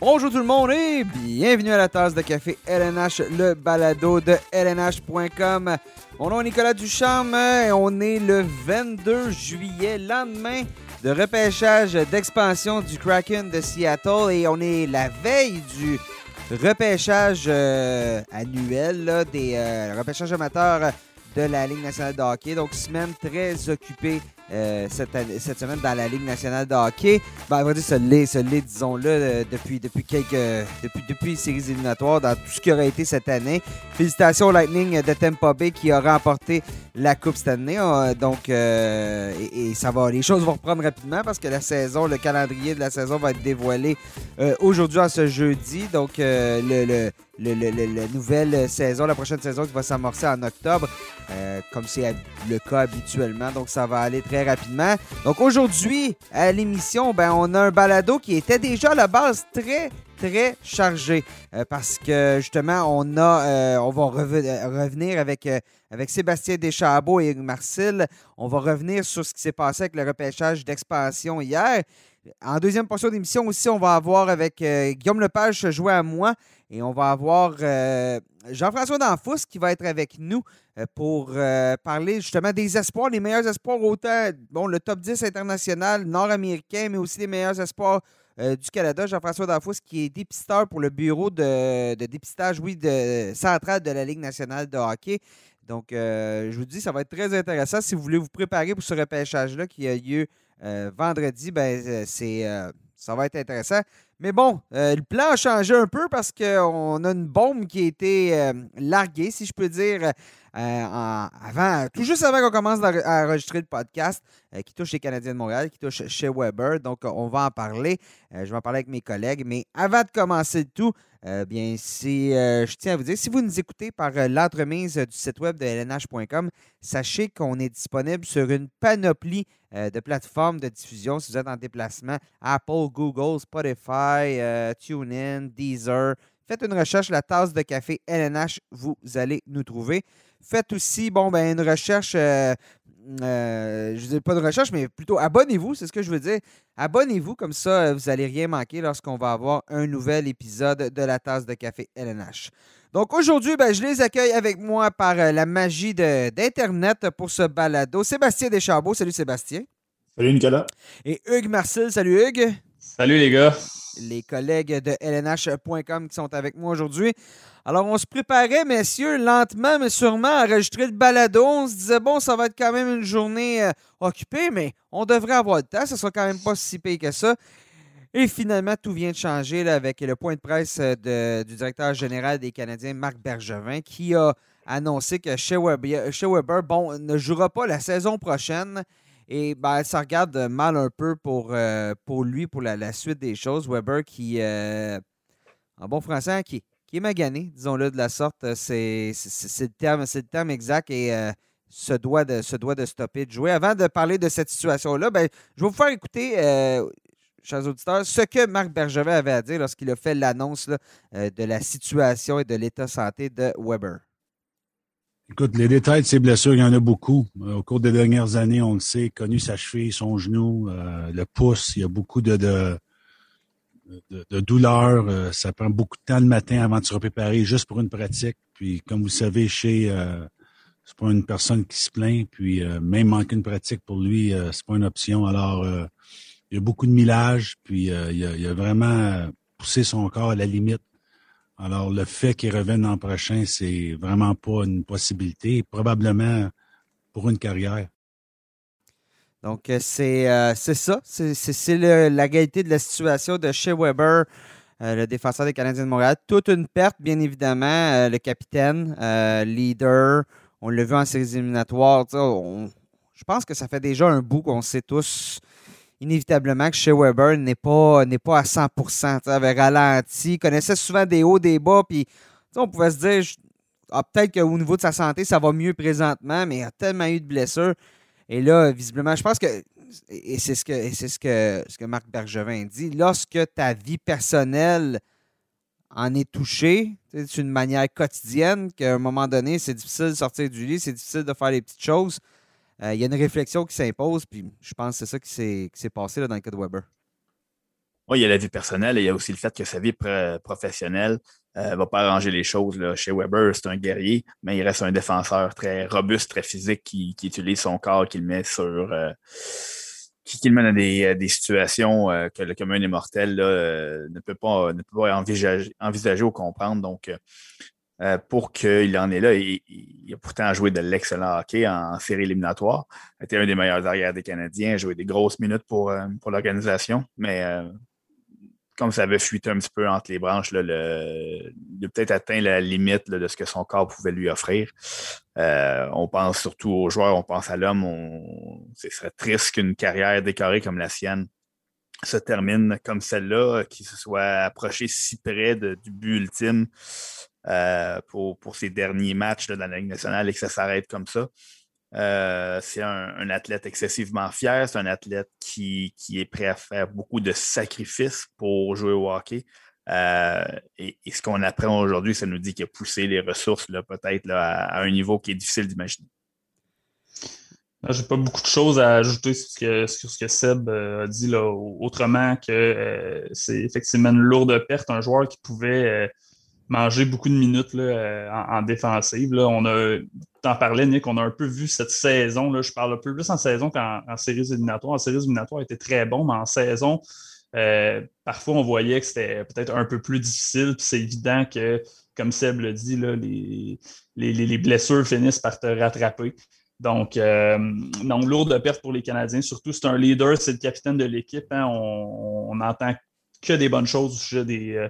Bonjour tout le monde et bienvenue à la tasse de café LNH, le balado de LNH.com. Mon nom est Nicolas Ducharme et on est le 22 juillet, lendemain de repêchage d'expansion du Kraken de Seattle et on est la veille du repêchage euh, annuel des euh, repêchages amateurs de la Ligue nationale de hockey. Donc, semaine très occupée euh, cette, cette semaine dans la Ligue nationale de hockey. Ben, on va dire ce l'est, disons-le, euh, depuis, depuis quelques. Depuis, depuis les séries éliminatoires, dans tout ce qui aurait été cette année. Félicitations au Lightning de Tampa Bay qui a remporté la Coupe cette année. Euh, donc, les choses vont reprendre rapidement parce que la saison, le calendrier de la saison va être dévoilé aujourd'hui, en ce jeudi. Donc, le, le- la nouvelle saison, la prochaine saison qui va s'amorcer en octobre, euh, comme c'est le cas habituellement. Donc, ça va aller très rapidement. Donc, aujourd'hui, à l'émission, ben, on a un balado qui était déjà à la base très, très chargé. euh, parce que, justement, on, a, euh, on va reve- revenir avec, avec Sébastien Deschambault et Marcel. On va revenir sur ce qui s'est passé avec le repêchage d'expansion hier. En deuxième portion d'émission aussi, on va avoir avec Guillaume Lepage se jouer à moi et on va avoir euh, Jean-François Danfous qui va être avec nous euh, pour euh, parler justement des espoirs, les meilleurs espoirs, autant bon, le top 10 international nord-américain, mais aussi les meilleurs espoirs du Canada. Jean-François Danfous qui est dépisteur pour le bureau de, dépistage, oui, de, central de la Ligue nationale de hockey. Donc, je vous dis, ça va être très intéressant. Si vous voulez vous préparer pour ce repêchage-là qui a lieu vendredi, ben, c'est, ça va être intéressant. Mais bon, euh, le plan a changé un peu parce qu'on a une bombe qui a été euh, larguée, si je peux dire, en- avant, tout juste avant qu'on commence à enregistrer le podcast, euh, qui touche les Canadiens de Montréal, qui touche chez Weber. Donc, euh, on va en parler. Euh, je vais en parler avec mes collègues. Mais avant de commencer le tout, euh, bien, si, euh, je tiens à vous dire, si vous nous écoutez par euh, l'entremise euh, du site web de lnh.com, sachez qu'on est disponible sur une panoplie euh, de plateformes de diffusion si vous êtes en déplacement. Apple, Google, Spotify, euh, TuneIn, Deezer. Faites une recherche, la tasse de café LNH, vous allez nous trouver. Faites aussi, bon, ben, une recherche, euh, euh, je ne dis pas de recherche, mais plutôt abonnez-vous, c'est ce que je veux dire. Abonnez-vous, comme ça, euh, vous n'allez rien manquer lorsqu'on va avoir un nouvel épisode de la tasse de café LNH. Donc aujourd'hui, ben, je les accueille avec moi par la magie de- d'Internet pour ce balado. Sébastien Deschambault, salut Sébastien. Salut Nicolas. Et Hugues Marcel, salut Hugues. Salut les gars. Les collègues de lnh.com qui sont avec moi aujourd'hui. Alors, on se préparait, messieurs, lentement, mais sûrement à enregistrer le balado. On se disait, bon, ça va être quand même une journée euh, occupée, mais on devrait avoir le temps. Ce sera quand même pas si pire que ça. Et finalement, tout vient de changer avec le point de presse euh, du directeur général des Canadiens, Marc Bergevin, qui a annoncé que chez Weber, chez Weber, bon, ne jouera pas la saison prochaine. Et ben, ça regarde mal un peu pour, euh, pour lui, pour la, suite des choses. Weber qui, euh, en bon français, qui, qui est magané, disons-le de la sorte. C'est c'est- le, terme- le terme exact et euh, se, doit de, se doit de stopper de jouer. Avant de parler de cette situation-là, ben, je vais vous faire écouter, euh, chers auditeurs, ce que Marc Bergevin avait à dire lorsqu'il a fait l'annonce euh, de la situation et de l'état santé de Weber. Écoute, les détails de ses blessures, il y en a beaucoup. Euh, Au cours des dernières années, on le sait, connu sa cheville, son genou, euh, le pouce, il y a beaucoup de, de, de, douleurs. Euh, ça prend beaucoup de temps le matin avant de se préparer juste pour une pratique. Puis, comme vous savez, chez euh, c'est pas une personne qui se plaint. Puis, euh, même manquer une pratique pour lui, euh, c'est pas une option. Alors, il y a beaucoup de millage. Puis, il, a, il a vraiment poussé son corps à la limite. Alors, le fait qu'il revienne l'an prochain, c'est vraiment pas une possibilité, probablement pour une carrière. Donc, euh, c'est euh, c'est ça. C'est- la réalité de la situation de chez Weber, euh, le défenseur des Canadiens de Montréal. Toute une perte, bien évidemment. Le capitaine, leader, on l'a vu en séries éliminatoires. je pense que ça fait déjà un bout qu'on sait tous inévitablement que chez Weber n'est pas, n'est pas à 100 tu sais, avait ralenti, il connaissait souvent des hauts, des bas, puis on pouvait se dire, ah, peut-être qu'au niveau de sa santé, ça va mieux présentement, mais il a tellement eu de blessures. Et là, visiblement, je pense que, et c'est ce que, c'est ce que, ce que Marc Bergevin dit, lorsque ta vie personnelle en est touchée, sais, d'une manière quotidienne, qu'à un moment donné, c'est difficile de sortir du lit, c'est difficile de faire les petites choses. Euh, Il y a une réflexion qui s'impose, puis je pense que c'est ça qui s'est, passé là, dans le cas de Weber. Oui, il y a la vie personnelle et il y a aussi le fait que sa vie professionnelle ne euh, va pas arranger les choses. Chez Weber, c'est un guerrier, mais il reste un défenseur très robuste, très physique qui, utilise son corps, qui le met sur. Euh, qui, le mène à des, situations euh, que le commun des mortels ne, peut pas, ne peut pas envisager, envisager ou comprendre. Donc, euh, pour qu'il en est là. Il, il, a pourtant joué de l'excellent hockey en série éliminatoire. Il était un des meilleurs arrières des Canadiens, a joué des grosses minutes pour, euh, pour l'organisation, mais euh, comme ça avait fuité un petit peu entre les branches, le, il a peut-être atteint la limite de ce que son corps pouvait lui offrir. on pense surtout aux joueurs, on pense à l'homme. Ce serait triste qu'une carrière décorée comme la sienne se termine comme celle-là, qui se soit approchée si près du but ultime. Euh, pour, pour ses derniers matchs dans la Ligue nationale et que ça s'arrête comme ça. Euh, c'est un, athlète excessivement fier, c'est un athlète qui, est prêt à faire beaucoup de sacrifices pour jouer au hockey. Euh, et, ce qu'on apprend aujourd'hui, ça nous dit qu'il a poussé les ressources peut-être à, un niveau qui est difficile d'imaginer. J'ai pas beaucoup de choses à ajouter sur ce que, ce que Seb a dit là, autrement que c'est effectivement une lourde perte, un joueur qui pouvait manger beaucoup de minutes là, euh, en, défensive. Là. On a, t'en parlais, Nick, on a un peu vu cette saison. Là, je parle un peu plus en saison qu'en en séries éliminatoires. En séries éliminatoires, était très bon, mais en saison, euh, parfois, on voyait que c'était peut-être un peu plus difficile. Puis c'est évident que, comme Seb l'a dit, là, les, les, blessures finissent par te rattraper. Donc, euh, non, lourde perte pour les Canadiens. Surtout, c'est un leader, c'est le capitaine de l'équipe. Hein. On n'entend que des bonnes choses au sujet des, euh,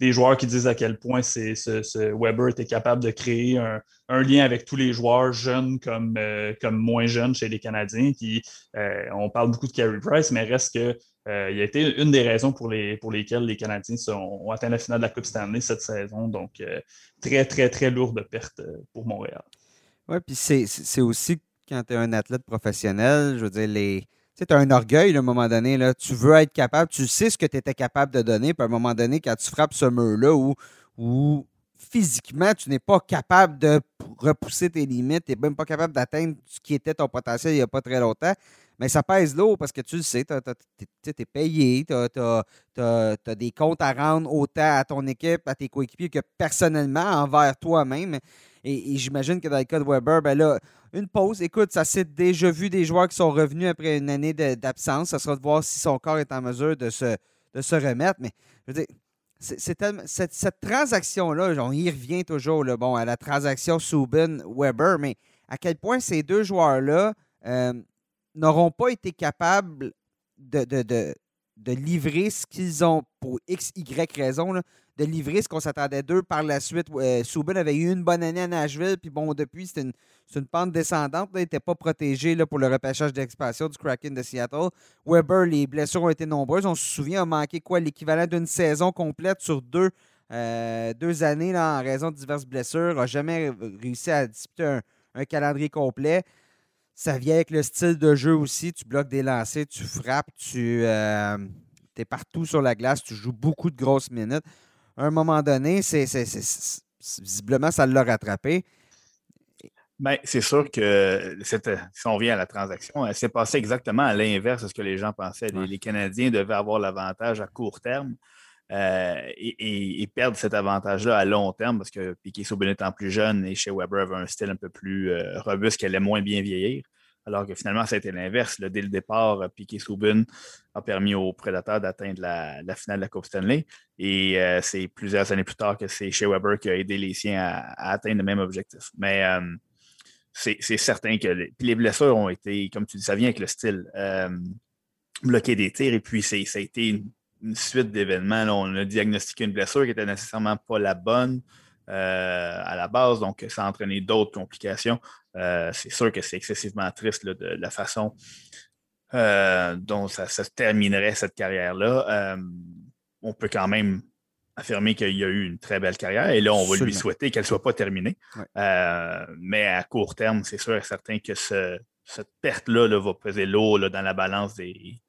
des joueurs qui disent à quel point ce, Weber était capable de créer un, lien avec tous les joueurs, jeunes comme, euh, comme moins jeunes chez les Canadiens. Euh, on parle beaucoup de Carey Price, mais reste que euh, il a été une des raisons pour, les, pour lesquelles les Canadiens ont atteint la finale de la Coupe Stanley cette saison. Donc, très, très, très lourde perte pour Montréal. Oui, puis c'est aussi quand tu es un athlète professionnel, je veux dire, les tu as un orgueil à un moment donné. Tu veux être capable, tu sais ce que tu étais capable de donner. Puis à un moment donné, quand tu frappes ce mur-là où, physiquement, tu n'es pas capable de repousser tes limites, tu n'es même pas capable d'atteindre ce qui était ton potentiel il n'y a pas très longtemps, mais ça pèse lourd parce que tu le sais, tu es, payé, tu as, des comptes à rendre autant à ton équipe, à tes coéquipiers que personnellement envers toi-même. Et, j'imagine que dans le cas de Weber, ben là, une pause. Écoute, ça s'est déjà vu des joueurs qui sont revenus après une année d'absence. Ça sera de voir si son corps est en mesure de se, de se remettre. Mais je veux dire, cette, cette transaction-là, on y revient toujours bon, à la transaction Subin-Weber, mais à quel point ces deux joueurs-là euh, n'auront pas été capables de, de livrer ce qu'ils ont pour X, Y raison, de livrer ce qu'on s'attendait d'eux. Par la suite, euh, Subin avait eu une bonne année à Nashville, puis bon, depuis, c'était une, une, pente descendante. il n'était pas protégé là, pour le repêchage d'expansion du Kraken de Seattle. Weber, les blessures ont été nombreuses. On se souvient, a manqué quoi? L'équivalent d'une saison complète sur deux, euh, deux années là, en raison de diverses blessures. n'a jamais réussi à disputer un, calendrier complet. Ça vient avec le style de jeu aussi. Tu bloques des lancers, tu frappes, tu euh, es partout sur la glace, tu joues beaucoup de grosses minutes à un moment donné, c'est, visiblement, ça l'a rattrapé. Bien, c'est sûr que si on vient à la transaction, elle s'est passée exactement à l'inverse de ce que les gens pensaient. Les, Canadiens devaient avoir l'avantage à court terme euh, et, perdre cet avantage-là à long terme parce que Piquet Souben étant plus jeune et chez Weber avait un style un peu plus euh, robuste qui allait moins bien vieillir alors que finalement, ça a été l'inverse. Dès le départ, Piquet Souben a permis aux prédateurs d'atteindre la, finale de la Coupe Stanley. Et euh, c'est plusieurs années plus tard que c'est Shea Weber qui a aidé les siens à, atteindre le même objectif. Mais euh, c'est certain que les, blessures ont été, comme tu dis, ça vient avec le style. Euh, bloquer des tirs, et puis ça a été une, suite d'événements. On a diagnostiqué une blessure qui n'était nécessairement pas la bonne. à la base, donc ça a entraîné d'autres complications. Euh, c'est sûr que c'est excessivement triste de, la façon euh, dont ça, se terminerait cette carrière-là. Euh, on peut quand même affirmer qu'il y a eu une très belle carrière et là, on va lui souhaiter qu'elle ne soit pas terminée. mais à court terme, c'est sûr et certain que cette perte-là va peser lourd dans la balance des,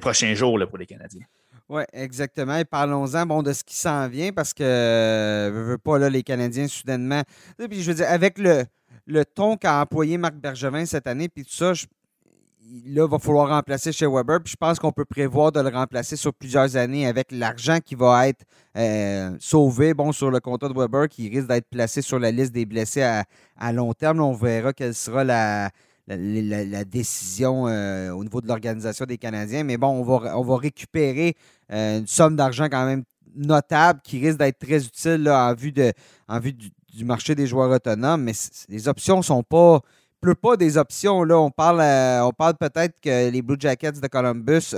prochains jours pour les Canadiens. Oui, exactement. Et parlons-en bon, de ce qui s'en vient parce que ne veut pas là, les Canadiens soudainement. puis je veux dire, avec le, le ton qu'a employé Marc Bergevin cette année, puis tout ça, là, il va falloir remplacer chez Weber. Puis je pense qu'on peut prévoir de le remplacer sur plusieurs années avec l'argent qui va être euh, sauvé bon, sur le contrat de Weber, qui risque d'être placé sur la liste des blessés à, long terme. on verra quelle sera la, la, décision euh, au niveau de l'organisation des Canadiens. Mais bon, on va, on va récupérer euh, une somme d'argent quand même notable qui risque d'être très utile en vue, de, en vue du, marché des joueurs autonomes. Mais les options ne sont pas pleut pas des options. Là. On parle, euh, parle peut-être que les Blue Jackets de Columbus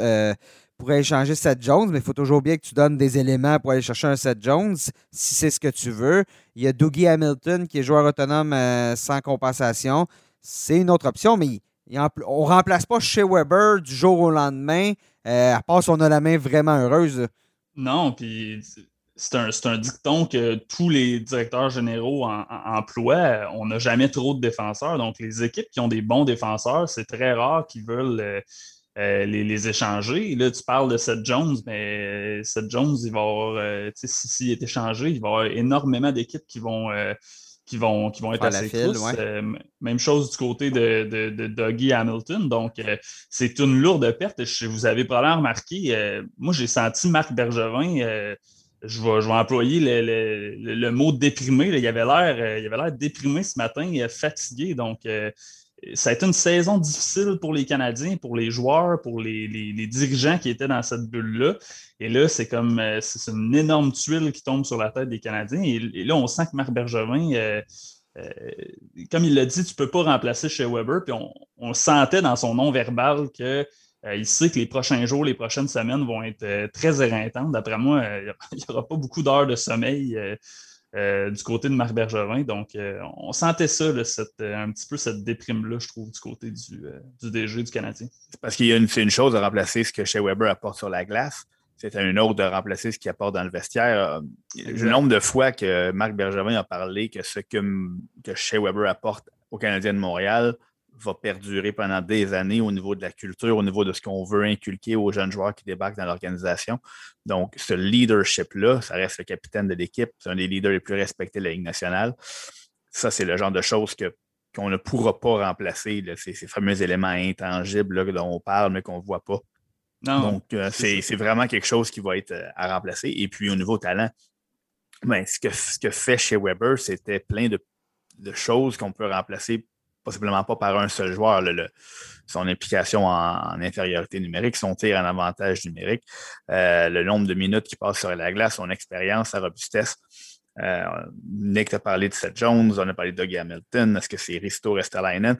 pourraient échanger Seth Jones, mais il faut toujours bien que tu donnes des éléments pour aller chercher un Seth Jones, si c'est ce que tu veux. Il y a Dougie Hamilton, qui est joueur autonome sans compensation. C'est une autre option, mais on ne remplace pas chez Weber du jour au lendemain, à part si on a la main vraiment heureuse. Non, puis c'est un, dicton que tous les directeurs généraux en, emploient. On n'a jamais trop de défenseurs. Donc, les équipes qui ont des bons défenseurs, c'est très rare qu'ils veulent euh, euh, les, échanger. là, tu parles de Seth Jones, mais Seth Jones, il va avoir, euh, s'il est échangé, il va y avoir énormément d'équipes qui vont. Qui vont, qui vont être assez file, même chose du côté de, de, Dougie Hamilton. Donc, c'est une lourde perte. Vous avez probablement remarqué, moi, j'ai senti Marc Bergevin je vais, employer le, mot déprimé. Il avait l'air, euh, il avait l'air déprimé ce matin, fatigué. Donc, euh, ça a été une saison difficile pour les Canadiens, pour les joueurs, pour les, dirigeants qui étaient dans cette bulle-là. Et là, c'est comme euh, c'est une énorme tuile qui tombe sur la tête des Canadiens. Et, là, on sent que Marc Bergevin, comme il l'a dit, tu ne peux pas remplacer chez Weber. Puis on, sentait dans son nom verbal que euh, il sait que les prochains jours, les prochaines semaines vont être euh, très éreintantes. D'après moi, euh, il n'y aura pas beaucoup d'heures de sommeil du côté de Marc Bergevin. Donc, on sentait ça, un petit peu cette déprime-là, je trouve, du côté du, DG du Canadien. Parce qu'il y a une, une chose de remplacer ce que Shea Weber apporte sur la glace. C'est une autre de remplacer ce qu'il apporte dans le vestiaire. Le nombre de fois que Marc Bergevin a parlé que ce que, que Shea Weber apporte au Canadien de Montréal va perdurer pendant des années au niveau de la culture, au niveau de ce qu'on veut inculquer aux jeunes joueurs qui débarquent dans l'organisation. Donc, ce leadership-là, ça reste le capitaine de l'équipe, c'est un des leaders les plus respectés de la Ligue nationale. Ça, c'est le genre de choses que, qu'on ne pourra pas remplacer, ces, fameux éléments intangibles dont on parle, mais qu'on ne voit pas. Donc, euh, c'est, vraiment quelque chose qui va être euh, à remplacer. Et puis, au niveau talent, ben, ce, que, ce que fait chez Weber, c'était plein de, de choses qu'on peut remplacer possiblement pas par un seul joueur. son implication en, infériorité numérique, son tir en avantage numérique, euh, le nombre de minutes qu'il passe sur la glace, son expérience, sa robustesse. Euh, Nick a parlé de Seth Jones, on a parlé de Doug Hamilton, est-ce que c'est Risto Restalainen?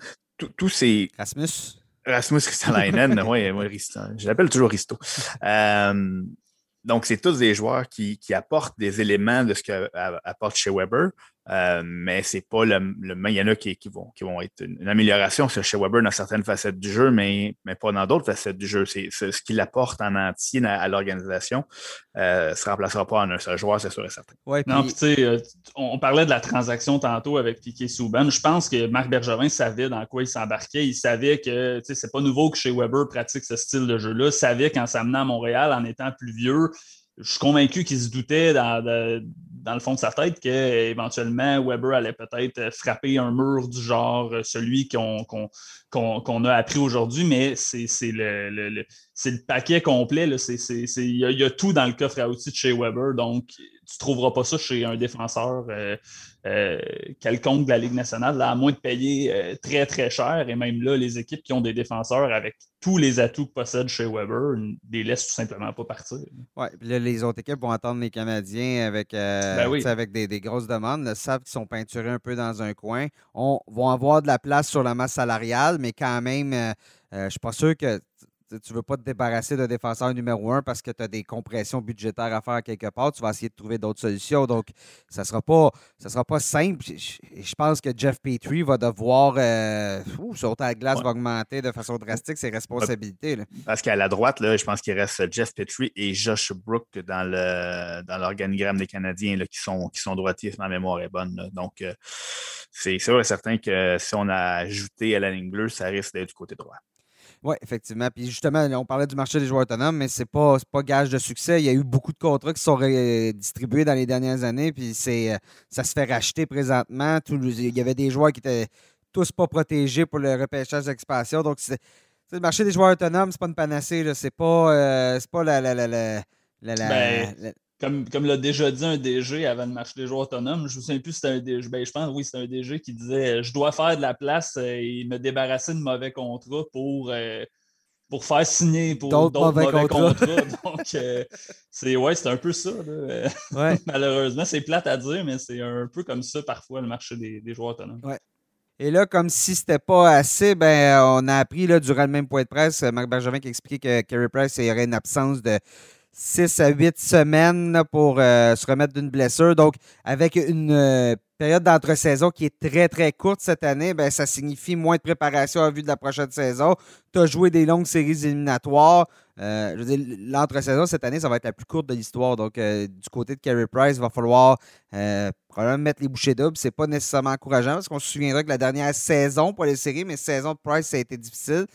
Tous ces. Rasmus? Rasmus Ristolainen, oui, moi, Risto. Je l'appelle toujours Risto. Euh, donc, c'est tous des joueurs qui, qui, apportent des éléments de ce qu'apporte chez Weber, euh, mais c'est pas le, le, Il y en a qui, qui, vont, qui vont être une, amélioration sur chez Weber dans certaines facettes du jeu, mais, mais pas dans d'autres facettes du jeu. C'est, ce qu'il apporte en entier à, l'organisation euh, ne se remplacera pas en un seul joueur, c'est sûr et certain. Non, tu sais, euh, on parlait de la transaction tantôt avec Piquet Souban. Je pense que Marc Bergevin savait dans quoi il s'embarquait. Il savait que c'est pas nouveau que chez Weber pratique ce style de jeu-là. Il savait qu'en s'amenant à Montréal, en étant plus vieux, je suis convaincu qu'il se doutait dans, dans le fond de sa tête qu'éventuellement Weber allait peut-être frapper un mur du genre euh, celui qu'on a appris aujourd'hui, mais c'est le, le, le, paquet complet. Il y, y, a tout dans le coffre à outils de chez Weber, donc tu ne trouveras pas ça chez un défenseur. Euh, euh, quelconque de la Ligue nationale, à moins de payer euh, très, très cher. Et même là, les équipes qui ont des défenseurs avec tous les atouts que possède chez Weber les laissent tout simplement pas partir. Oui, puis les autres équipes vont attendre les Canadiens avec, euh, ben avec des, grosses demandes. Ils savent qu'ils sont peinturés un peu dans un coin. On vont avoir de la place sur la masse salariale, mais quand même, je ne suis pas sûr que tu ne veux pas te débarrasser de défenseur numéro un parce que tu as des compressions budgétaires à faire quelque part. Tu vas essayer de trouver d'autres solutions. Donc, ça ne sera, pas, sera pas simple. Je, pense que Jeff Petrie va devoir euh, sauter à la glace, va augmenter de façon drastique ses responsabilités. Parce qu'à la droite, là, je pense qu'il reste Jeff Petrie et Josh Brook dans, le, dans l'organigramme des Canadiens là, qui, sont, qui sont droitiers, si ma mémoire est bonne. Donc, euh, c'est sûr et certain que si on a ajouté à la ligne bleue, ça risque d'être du côté droit. Oui, effectivement. Puis justement, on parlait du marché des joueurs autonomes, mais c'est pas, pas gage de succès. Il y a eu beaucoup de contrats qui sont distribués dans les dernières années, puis c'est, euh, ça se fait racheter présentement. il y avait des joueurs qui étaient tous pas protégés pour le repêchage d'expansion. Donc, le marché des joueurs autonomes, c'est pas une panacée. C'est pas, euh, pas la. la, la, la, ben, Comme, comme l'a déjà dit un DG avant le marché des joueurs autonomes, je me souviens plus si c'était un DG. Ben, je pense oui, c'était un DG qui disait Je dois faire de la place et me débarrasser de mauvais contrats pour pour faire signer pour d'autres mauvais, contrats. Donc, euh, c'est ouais, un peu ça. Malheureusement, c'est plate à dire, mais c'est un peu comme ça parfois le marché des, joueurs autonomes. Et là, comme si c'était pas assez, ben, on a appris là, durant le même point de presse, Marc Benjamin qui expliquait que Kerry Price il y aurait une absence de 6 à 8 semaines pour euh, se remettre d'une blessure. Donc, avec une euh, période d'entre-saison qui est très, très courte cette année, ben, ça signifie moins de préparation en vue de la prochaine saison. Tu as joué des longues séries éliminatoires. Euh, je veux dire, l'entre-saison cette année, ça va être la plus courte de l'histoire. Donc, du côté de Carey Price, il va falloir probablement mettre les bouchées doubles. C'est pas nécessairement encourageant parce qu'on se souviendra que la dernière saison pour les séries, mais saison de Price, ça a été difficile.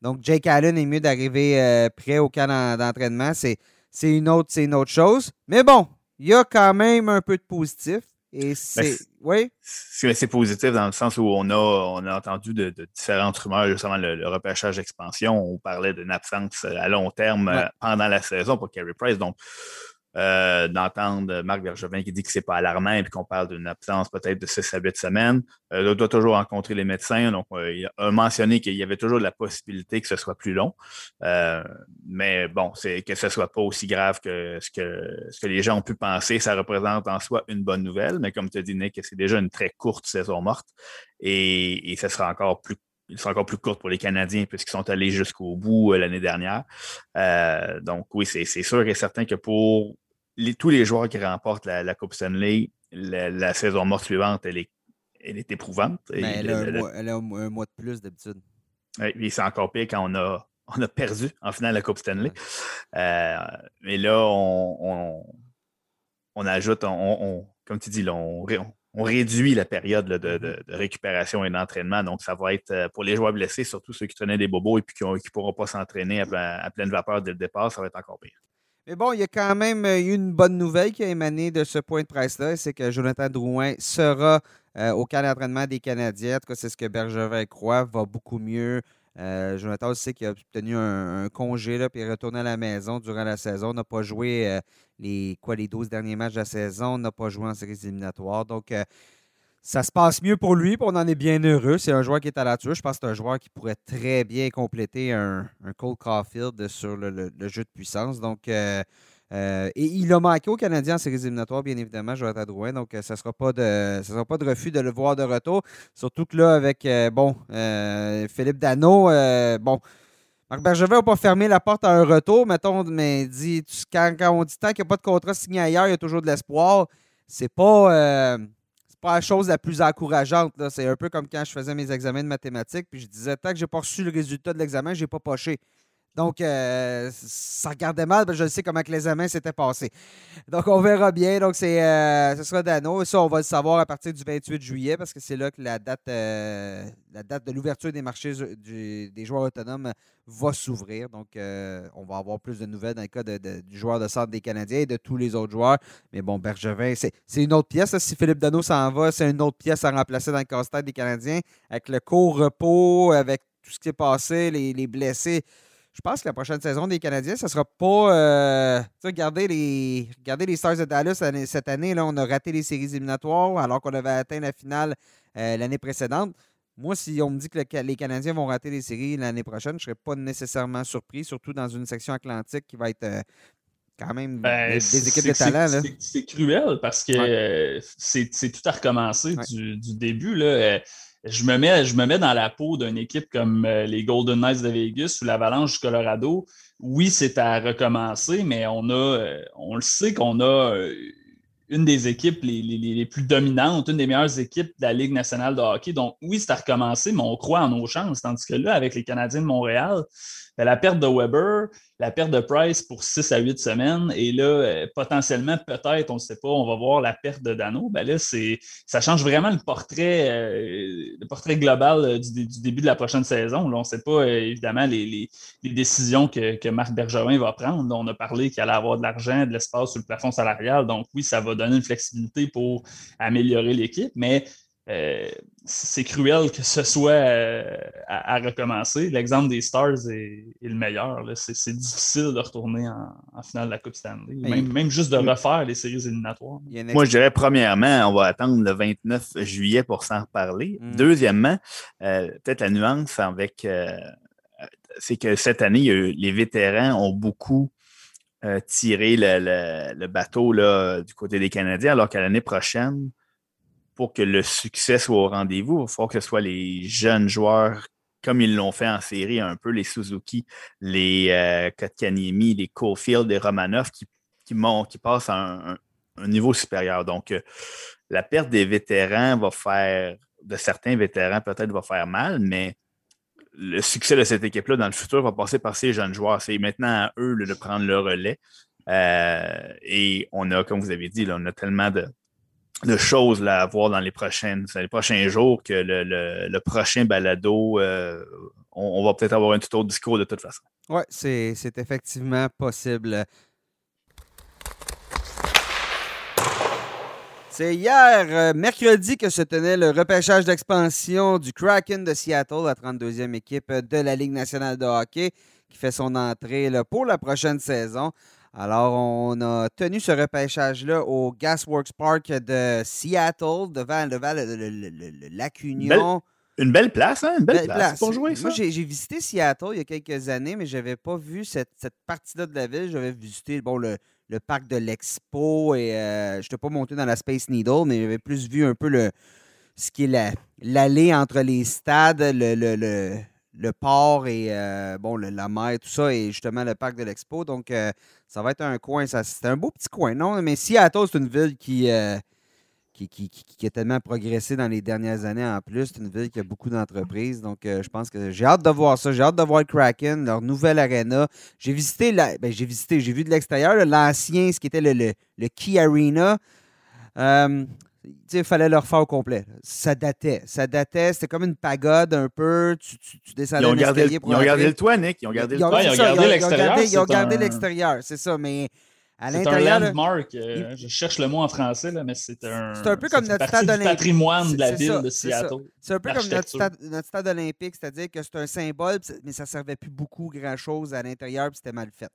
Donc, Jake Allen est mieux d'arriver prêt au camp d'entraînement. C'est c'est une autre, c'est une autre chose. Mais bon, il y a quand même un peu de positif. Et ben, c'est. oui? C'est positif dans le sens où on a, on a entendu de, différentes rumeurs, justement le, repêchage d'expansion. On parlait d'une absence à long terme euh, pendant la saison pour Carey Price. Donc, euh, d'entendre Marc Bergevin qui dit que c'est pas alarmant et qu'on parle d'une absence peut-être de 6 à 8 semaines. Euh, doit toujours rencontrer les médecins. Donc, euh, il a mentionné qu'il y avait toujours la possibilité que ce soit plus long. Euh, mais bon, que ce soit pas aussi grave que ce, que ce les gens ont pu penser. Ça représente en soi une bonne nouvelle. Mais comme tu dit, Nick, c'est déjà une très courte saison morte. Et, et ce sera encore plus il sera encore plus courte pour les Canadiens puisqu'ils sont allés jusqu'au bout l'année dernière. donc oui, c'est sûr et certain que pour tous les joueurs qui remportent la, Coupe Stanley, la, saison morte suivante, elle est, elle est éprouvante. Elle, a un mois, de plus d'habitude. Oui, c'est encore pire quand on a, on a perdu en finale la Coupe Stanley. Euh, mais là, on, on, ajoute, on, comme tu dis, on, réduit la période de, mm-hmm. récupération et d'entraînement. Donc, ça va être euh, pour les joueurs blessés, surtout ceux qui tenaient des bobos et qui ne pourront pas s'entraîner à, pleine vapeur dès le départ, ça va être encore pire. Mais bon, il y a quand même euh, eu une bonne nouvelle qui a émané de ce point de presse-là, c'est que Jonathan Drouin sera euh, au camp d'entraînement des Canadiens. En tout cas, c'est ce que Bergevin croit, va beaucoup mieux. Euh, Jonathan aussi qui a obtenu un, congé là, puis est retourné à la maison durant la saison. N'a pas joué les, quoi, les 12 derniers matchs de la saison, n'a pas joué en séries éliminatoires. Donc, ça se passe mieux pour lui, on en est bien heureux. C'est un joueur qui est à la tueur. Je pense que c'est un joueur qui pourrait très bien compléter un, Cole Caulfield sur le, jeu de puissance. Donc, euh, euh, et il a manqué aux Canadiens en séries éliminatoires, bien évidemment, Jonathan Drouin. Donc, euh, ça ne sera, pas de, sera pas de refus de le voir de retour. Surtout que là, avec bon, Philippe Dano, bon. Marc Bergevin n'a pas fermé la porte à un retour, mettons, mais dit, quand, on dit tant qu'il n'y a pas de contrat signé ailleurs, il y a toujours de l'espoir. C'est pas pas la chose la plus encourageante. C'est un peu comme quand je faisais mes examens de mathématiques, puis je disais, tant que j'ai pas reçu le résultat de l'examen, j'ai pas poché. Donc, euh, ça regardait mal, mais je sais comment que l'examen s'était passé. Donc, on verra bien. Donc, c'est, euh, ce sera Dano. Ça, on va le savoir à partir du 28 juillet parce que c'est là que la date, euh, la date de l'ouverture des marchés des joueurs autonomes va s'ouvrir. Donc, on va avoir plus de nouvelles dans le cas du joueur de centre des Canadiens et de tous les autres joueurs. Mais bon, Bergevin, c'est, une autre pièce. Si Philippe Dano s'en va, c'est une autre pièce à remplacer dans le casse-tête des Canadiens avec le court repos, avec tout ce qui s'est passé, les, les blessés je pense que la prochaine saison des Canadiens, ça ne sera pas. Euh, regardez, les, regardez les Stars de Dallas cette année. Là, on a raté les séries éliminatoires alors qu'on avait atteint la finale euh, l'année précédente. Moi, si on me dit que les Canadiens vont rater les séries l'année prochaine, je ne serais pas nécessairement surpris, surtout dans une section atlantique qui va être euh, quand même ben, des, équipes de talent. C'est cruel parce que c'est tout à recommencer du, du, début. Là je me mets, je me mets dans la peau d'une équipe comme euh, les Golden Knights de Vegas ou l'Avalanche du Colorado. Oui, c'est à recommencer, mais on a, euh, on le sait qu'on a euh, une des équipes les, plus dominantes, une des meilleures équipes de la Ligue nationale de hockey. Donc, oui, c'est à recommencer, mais on croit en nos chances. Tandis que là, avec les Canadiens de Montréal, ben, la perte de Weber, la perte de Price pour 6 à 8 semaines, et là, euh, potentiellement, peut-être, on ne sait pas, on va voir la perte de Dano. Ben là, ça change vraiment le portrait, euh, le portrait global euh, du, début de la prochaine saison. Là, on ne sait pas, évidemment, les, décisions que, Marc Bergerin va prendre. On a parlé qu'il allait avoir de l'argent, de l'espace sur le plafond salarial. Donc, oui, ça va donner une flexibilité pour améliorer l'équipe, mais c'est cruel que ce soit à, recommencer. L'exemple des Stars est, le meilleur. C'est difficile de retourner en, finale de la Coupe Stanley, même, juste de refaire les séries éliminatoires. Moi, je dirais, premièrement, on va attendre le 29 juillet pour s'en reparler. Mm. Deuxièmement, peut-être la nuance avec c'est que cette année, les vétérans ont beaucoup euh, tiré le, bateau du côté des Canadiens, alors qu'à l'année prochaine, pour que le succès soit au rendez-vous, il va que ce soit les jeunes joueurs, comme ils l'ont fait en série, un peu les Suzuki, les euh, les Cofield, les Romanov, qui, qui, qui passent à un, niveau supérieur. Donc, euh, la perte des vétérans va faire, de certains vétérans peut-être va faire mal, mais le succès de cette équipe-là dans le futur va passer par ces jeunes joueurs. C'est maintenant à eux de prendre le relais. Euh, et on a, comme vous avez dit, on a tellement de, choses à voir dans les, prochaines, les prochains jours que le, prochain balado, euh, on, va peut-être avoir un tout autre discours de toute façon. Oui, c'est effectivement possible. C'est hier, euh, mercredi, que se tenait le repêchage d'expansion du Kraken de Seattle, la 32e équipe de la Ligue nationale de hockey, qui fait son entrée pour la prochaine saison. Alors, on a tenu ce repêchage-là au Gasworks Park de Seattle, devant, le, lac Union. Une belle place, hein? Une belle, place, pour jouer ça. Moi, j'ai visité Seattle il y a quelques années, mais je n'avais pas vu cette, cette partie-là de la ville. J'avais visité bon, le, le parc de l'Expo et euh, je n'étais pas monté dans la Space Needle, mais j'avais plus vu un peu le, ce qui est l'allée entre les stades, le, le, port et euh, bon, la mer, tout ça, et justement le parc de l'Expo. Donc, euh, ça va être un coin. C'est un beau petit coin, non? Mais Seattle, c'est une ville qui qui, a tellement progressé dans les dernières années en plus. C'est une ville qui a beaucoup d'entreprises. Donc, euh, je pense que j'ai hâte de voir ça. J'ai hâte de voir le Kraken, leur nouvelle arena. J'ai visité, la, ben, j'ai visité, j'ai vu de l'extérieur l'ancien, ce qui était le, le, Key Arena. Euh, il fallait le refaire au complet. Ça datait. Ça datait. C'était comme une pagode un peu. Tu, tu, descendais ils ont gardé, le, Ils ont gardé le toit, Nick. Ils ont gardé le toit. Ils ont gardé l'extérieur. Ils ont gardé l'extérieur, c'est ça. Mais c'est un landmark. Euh, je cherche le mot en français, là, mais c'est un. C'est un peu comme notre stade olympique. patrimoine de la ville de Seattle. C'est un peu comme notre stade, olympique, c'est-à-dire que c'est un symbole, mais ça ne servait plus beaucoup grand-chose à l'intérieur, puis c'était mal fait.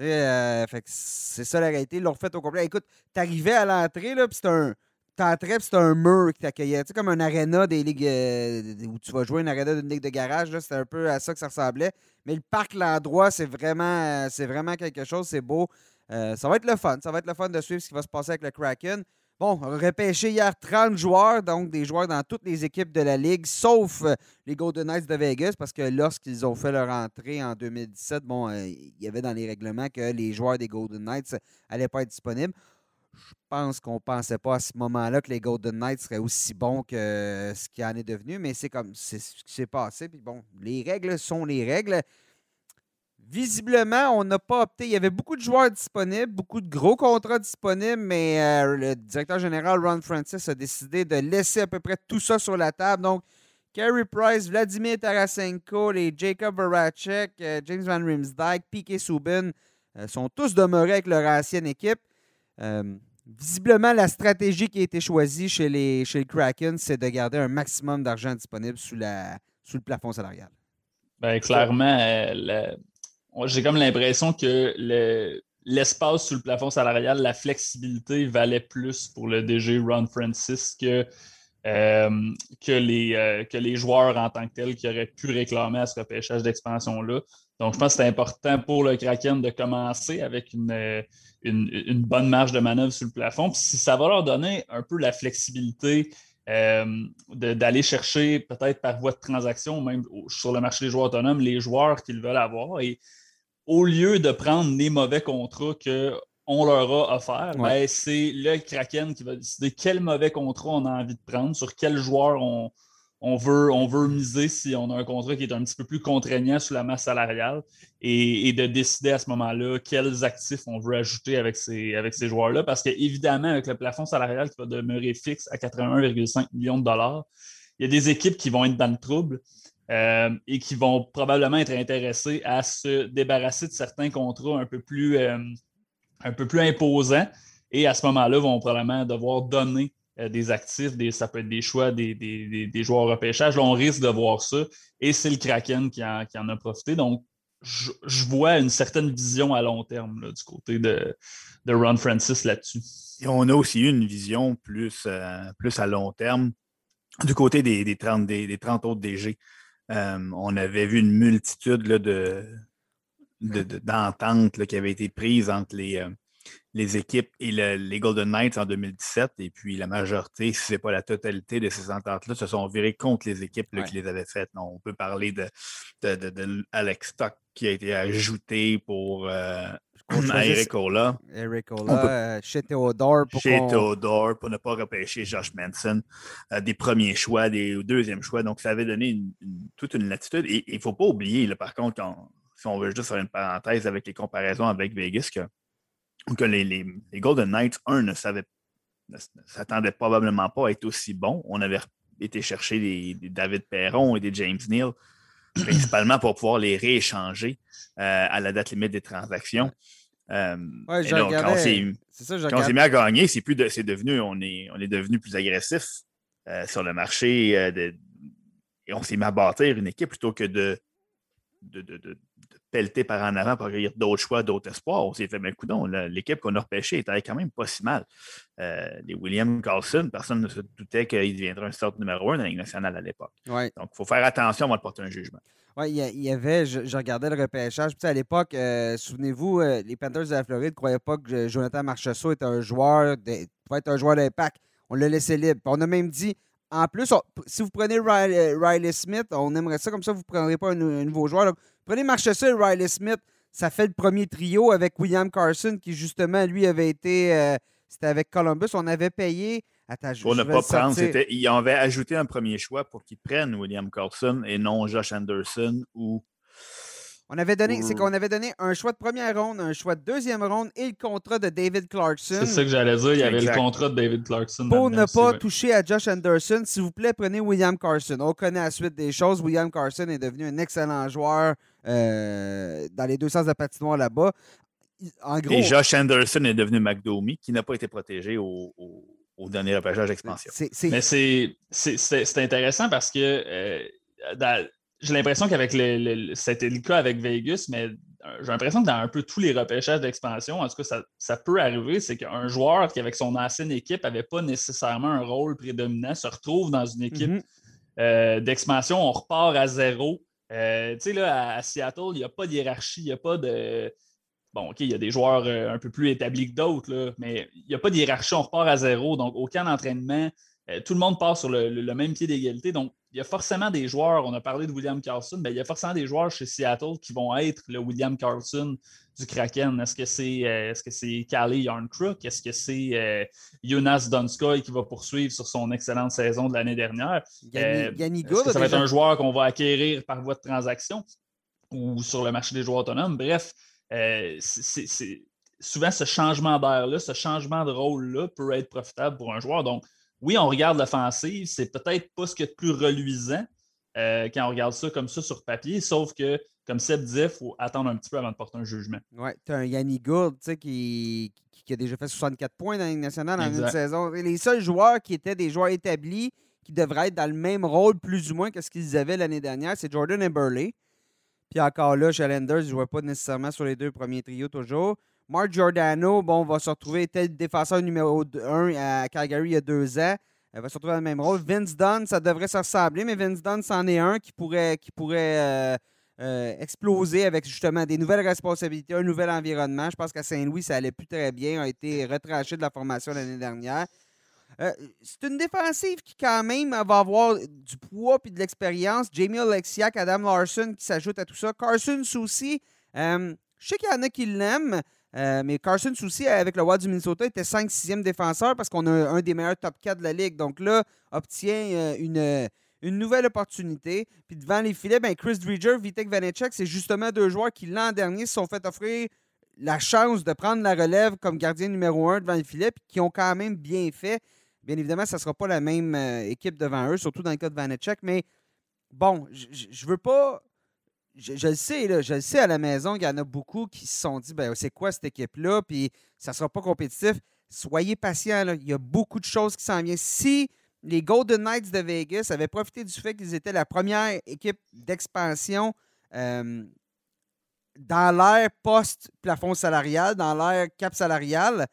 Euh, c'est ça la réalité. Ils l'ont refait au complet. Écoute, t'arrivais à l'entrée, puis c'était un. T'entrais, puis c'était un mur qui t'accueillait. Tu sais, comme un aréna des ligues. Euh, où tu vas jouer une aréna d'une ligue de garage, c'était un peu à ça que ça ressemblait. Mais le parc, l'endroit, c'est vraiment, c'est vraiment quelque chose. C'est beau. Euh, ça va être le fun. Ça va être le fun de suivre ce qui va se passer avec le Kraken. Bon, repêché hier 30 joueurs, donc des joueurs dans toutes les équipes de la Ligue, sauf euh, les Golden Knights de Vegas, parce que lorsqu'ils ont fait leur entrée en 2017, bon, euh, il y avait dans les règlements que les joueurs des Golden Knights n'allaient pas être disponibles. Je pense qu'on ne pensait pas à ce moment-là que les Golden Knights seraient aussi bons que ce qui en est devenu, mais c'est comme c'est ce qui s'est passé. Puis bon, les règles sont les règles. Visiblement, on n'a pas opté. Il y avait beaucoup de joueurs disponibles, beaucoup de gros contrats disponibles, mais euh, le directeur général Ron Francis a décidé de laisser à peu près tout ça sur la table. Donc, Carey Price, Vladimir Tarasenko, les Jacob Voracek, euh, James Van Rimsdijk, Piquet Subin euh, sont tous demeurés avec leur ancienne équipe. visiblement, la stratégie qui a été choisie chez les, chez Kraken, c'est de garder un maximum d'argent disponible sous, la, le plafond salarial. Bien, clairement, j'ai comme l'impression que l'espace sous le plafond salarial, la flexibilité valait plus pour le DG Ron Francis que, euh, euh, que les joueurs en tant que tels qui auraient pu réclamer à ce repêchage d'expansion-là. Donc, je pense que c'est important pour le Kraken de commencer avec une, une, bonne marge de manœuvre sous le plafond. Puis si ça va leur donner un peu la flexibilité euh, d'aller chercher peut-être par voie de transaction, même sur le marché des joueurs autonomes, les joueurs qu'ils veulent avoir. Et au lieu de prendre les mauvais contrats qu'on leur a offerts, ben, c'est le Kraken qui va décider quel mauvais contrat on a envie de prendre, sur quel joueur on, on veut miser si on a un contrat qui est un petit peu plus contraignant sur la masse salariale et, de décider à ce moment-là quels actifs on veut ajouter avec ces, avec joueurs-là. Parce qu'évidemment, avec le plafond salarial qui va demeurer fixe à 81,5 millions de dollars, il y a des équipes qui vont être dans le trouble. Euh, et qui vont probablement être intéressés à se débarrasser de certains contrats un peu plus, euh, un peu plus imposants et à ce moment-là vont probablement devoir donner des actifs, des, ça peut être des choix des, des, joueurs repêchage. Là, on risque de voir ça. Et c'est le Kraken qui en, qui en, a profité. Donc, je, vois une certaine vision à long terme du côté de, de Ron Francis là-dessus. Et on a aussi eu une vision plus, plus à long terme du côté des, 30, des, 30 autres DG. on avait vu une multitude de, d'ententes qui avaient été prises entre les, euh, les équipes et les Golden Knights en 2017. Et puis la majorité, si ce n'est pas la totalité de ces ententes-là, se sont virées contre les équipes qui les avaient faites. on peut parler de, de, Alex Stock qui a été ajouté pour euh, Eric Ola. Eric Ola, euh, chez Theodore. Pour chez Theodore, pour ne pas repêcher Josh Manson. des premiers choix, des deuxièmes choix. Donc, ça avait donné toute une latitude. Et il ne faut pas oublier, par contre, quand si on veut juste faire une parenthèse avec les comparaisons avec Vegas, que, les, Golden Knights, un, ne s'attendaient probablement pas à être aussi bons. On avait été chercher des, David Perron et des James Neal, principalement pour pouvoir les rééchanger euh, à la date limite des transactions. Euh, quand on s'est mis à gagner, c'est plus c'est devenu, on est, on est devenu plus agressif euh, sur le marché et on s'est mis à bâtir une équipe plutôt que de, de, pelleté par en avant pour accueillir d'autres choix, d'autres espoirs. On s'est fait, mais coudon, l'équipe qu'on a repêchée était quand même pas si mal. Euh, les William Carlson, personne ne se doutait qu'il deviendrait un start numéro un dans la Ligue nationale à l'époque. Donc, il faut faire attention avant de porter un jugement. Oui, il y, avait, je, regardais le repêchage. Puis à l'époque, euh, souvenez-vous, euh, les Panthers de la Floride ne croyaient pas que Jonathan Marchessault était un joueur, de, pouvait être un joueur d'impact. On l'a laissé libre. on a même dit, en plus, si vous prenez Riley, Smith, on aimerait ça comme ça, vous ne prendrez pas un, nouveau joueur. Prenez Marchessault et Riley Smith. Ça fait le premier trio avec William Carson, qui justement, lui, avait été. Euh, c'était avec Columbus. On avait payé. Attends, pour ne pas prendre, c'était, il avait ajouté un premier choix pour qu'il prenne William Carson et non Josh Anderson ou on avait donné, c'est qu'on avait donné un choix de première ronde, un choix de deuxième ronde et le contrat de David Clarkson. C'est ça que j'allais dire, il y avait le contrat de David Clarkson. Pour ne pas toucher à Josh Anderson, s'il vous plaît, prenez William Carson. On connaît la suite des choses. William Carson est devenu un excellent joueur euh, dans les deux sens de patinoire là-bas. En gros, et Josh Anderson est devenu McDomi, qui n'a pas été protégé au, dernier repêchage d'expansion. Mais c'est intéressant parce que euh, dans, j'ai l'impression qu'avec le, c'était le cas avec Vegas, mais euh, j'ai l'impression que dans un peu tous les repêchages d'expansion, en tout cas, ça, peut arriver, c'est qu'un joueur qui, avec son ancienne équipe, n'avait pas nécessairement un rôle prédominant, se retrouve dans une équipe mhm. euh, d'expansion, on repart à zéro. Euh, tu sais, là, à, Seattle, il n'y a pas de hiérarchie, il n'y a pas de. Bon, OK, il y a des joueurs un peu plus établis que d'autres, mais il n'y a pas de hiérarchie, on repart à zéro. Donc, aucun entraînement, tout le monde part sur le même pied d'égalité. Donc, il y a forcément des joueurs, on a parlé de William Carlson, mais il y a forcément des joueurs chez Seattle qui vont être le William Carlson du Kraken. Est-ce que c'est euh, est-ce que c'est Callie Yarncrook? Est-ce que c'est euh, Jonas Donskoy qui va poursuivre sur son excellente saison de l'année dernière? Euh, est-ce que ça va être un joueur qu'on va acquérir par voie de transaction ou sur le marché des joueurs autonomes? Bref, c'est souvent ce changement d'air-là, ce changement de rôle-là peut être profitable pour un joueur. Donc, oui, on regarde l'offensive, c'est peut-être pas ce qu'il y a de plus reluisant euh, quand on regarde ça comme ça sur papier, sauf que, comme Seb disait, il faut attendre un petit peu avant de porter un jugement. Oui, tu as un Yannick Gould qui, qui, a déjà fait 64 points dans la Ligue nationale en une saison. Les seuls joueurs qui étaient des joueurs établis, qui devraient être dans le même rôle, plus ou moins, que ce qu'ils avaient l'année dernière, c'est Jordan et Burley. Puis encore là, ils ne jouaient pas nécessairement sur les deux premiers trios toujours. Mark Giordano, bon, va se retrouver tel défenseur numéro 1 à Calgary il y a deux ans. Il va se retrouver dans le même rôle. Vince Dunn, ça devrait se ressembler, mais Vince Dunn, c'en est un qui pourrait, qui pourrait euh, euh, exploser avec justement des nouvelles responsabilités, un nouvel environnement. Je pense qu'à Saint-Louis, ça allait plus très bien. A été retranché de la formation l'année dernière. Euh, c'est une défensive qui, quand même, va avoir du poids et de l'expérience. Jamie Alexiak, Adam Larson qui s'ajoute à tout ça. Carson Soucy, je sais qu'il y en a qui l'aiment. Euh, mais Carson Soucy, avec le Wild du Minnesota, était 5-6e défenseur parce qu'on a un des meilleurs top 4 de la ligue. Donc là, obtient euh, une, une nouvelle opportunité. Puis devant les filets, ben Chris Dredger, Vitek Vanecek, c'est justement deux joueurs qui, l'an dernier, se sont fait offrir la chance de prendre la relève comme gardien numéro 1 devant les filets, puis qui ont quand même bien fait. Bien évidemment, ça ne sera pas la même euh, équipe devant eux, surtout dans le cas de Vanecek, mais bon, je ne veux pas je, le sais, là, je le sais à la maison, il y en a beaucoup qui se sont dit ben, c'est quoi cette équipe-là, puis ça ne sera pas compétitif. soyez patients. Il y a beaucoup de choses qui s'en viennent. Si les Golden Knights de Vegas avaient profité du fait qu'ils étaient la première équipe d'expansion euh, dans l'ère post-plafond salarial, dans l'ère cap salarial,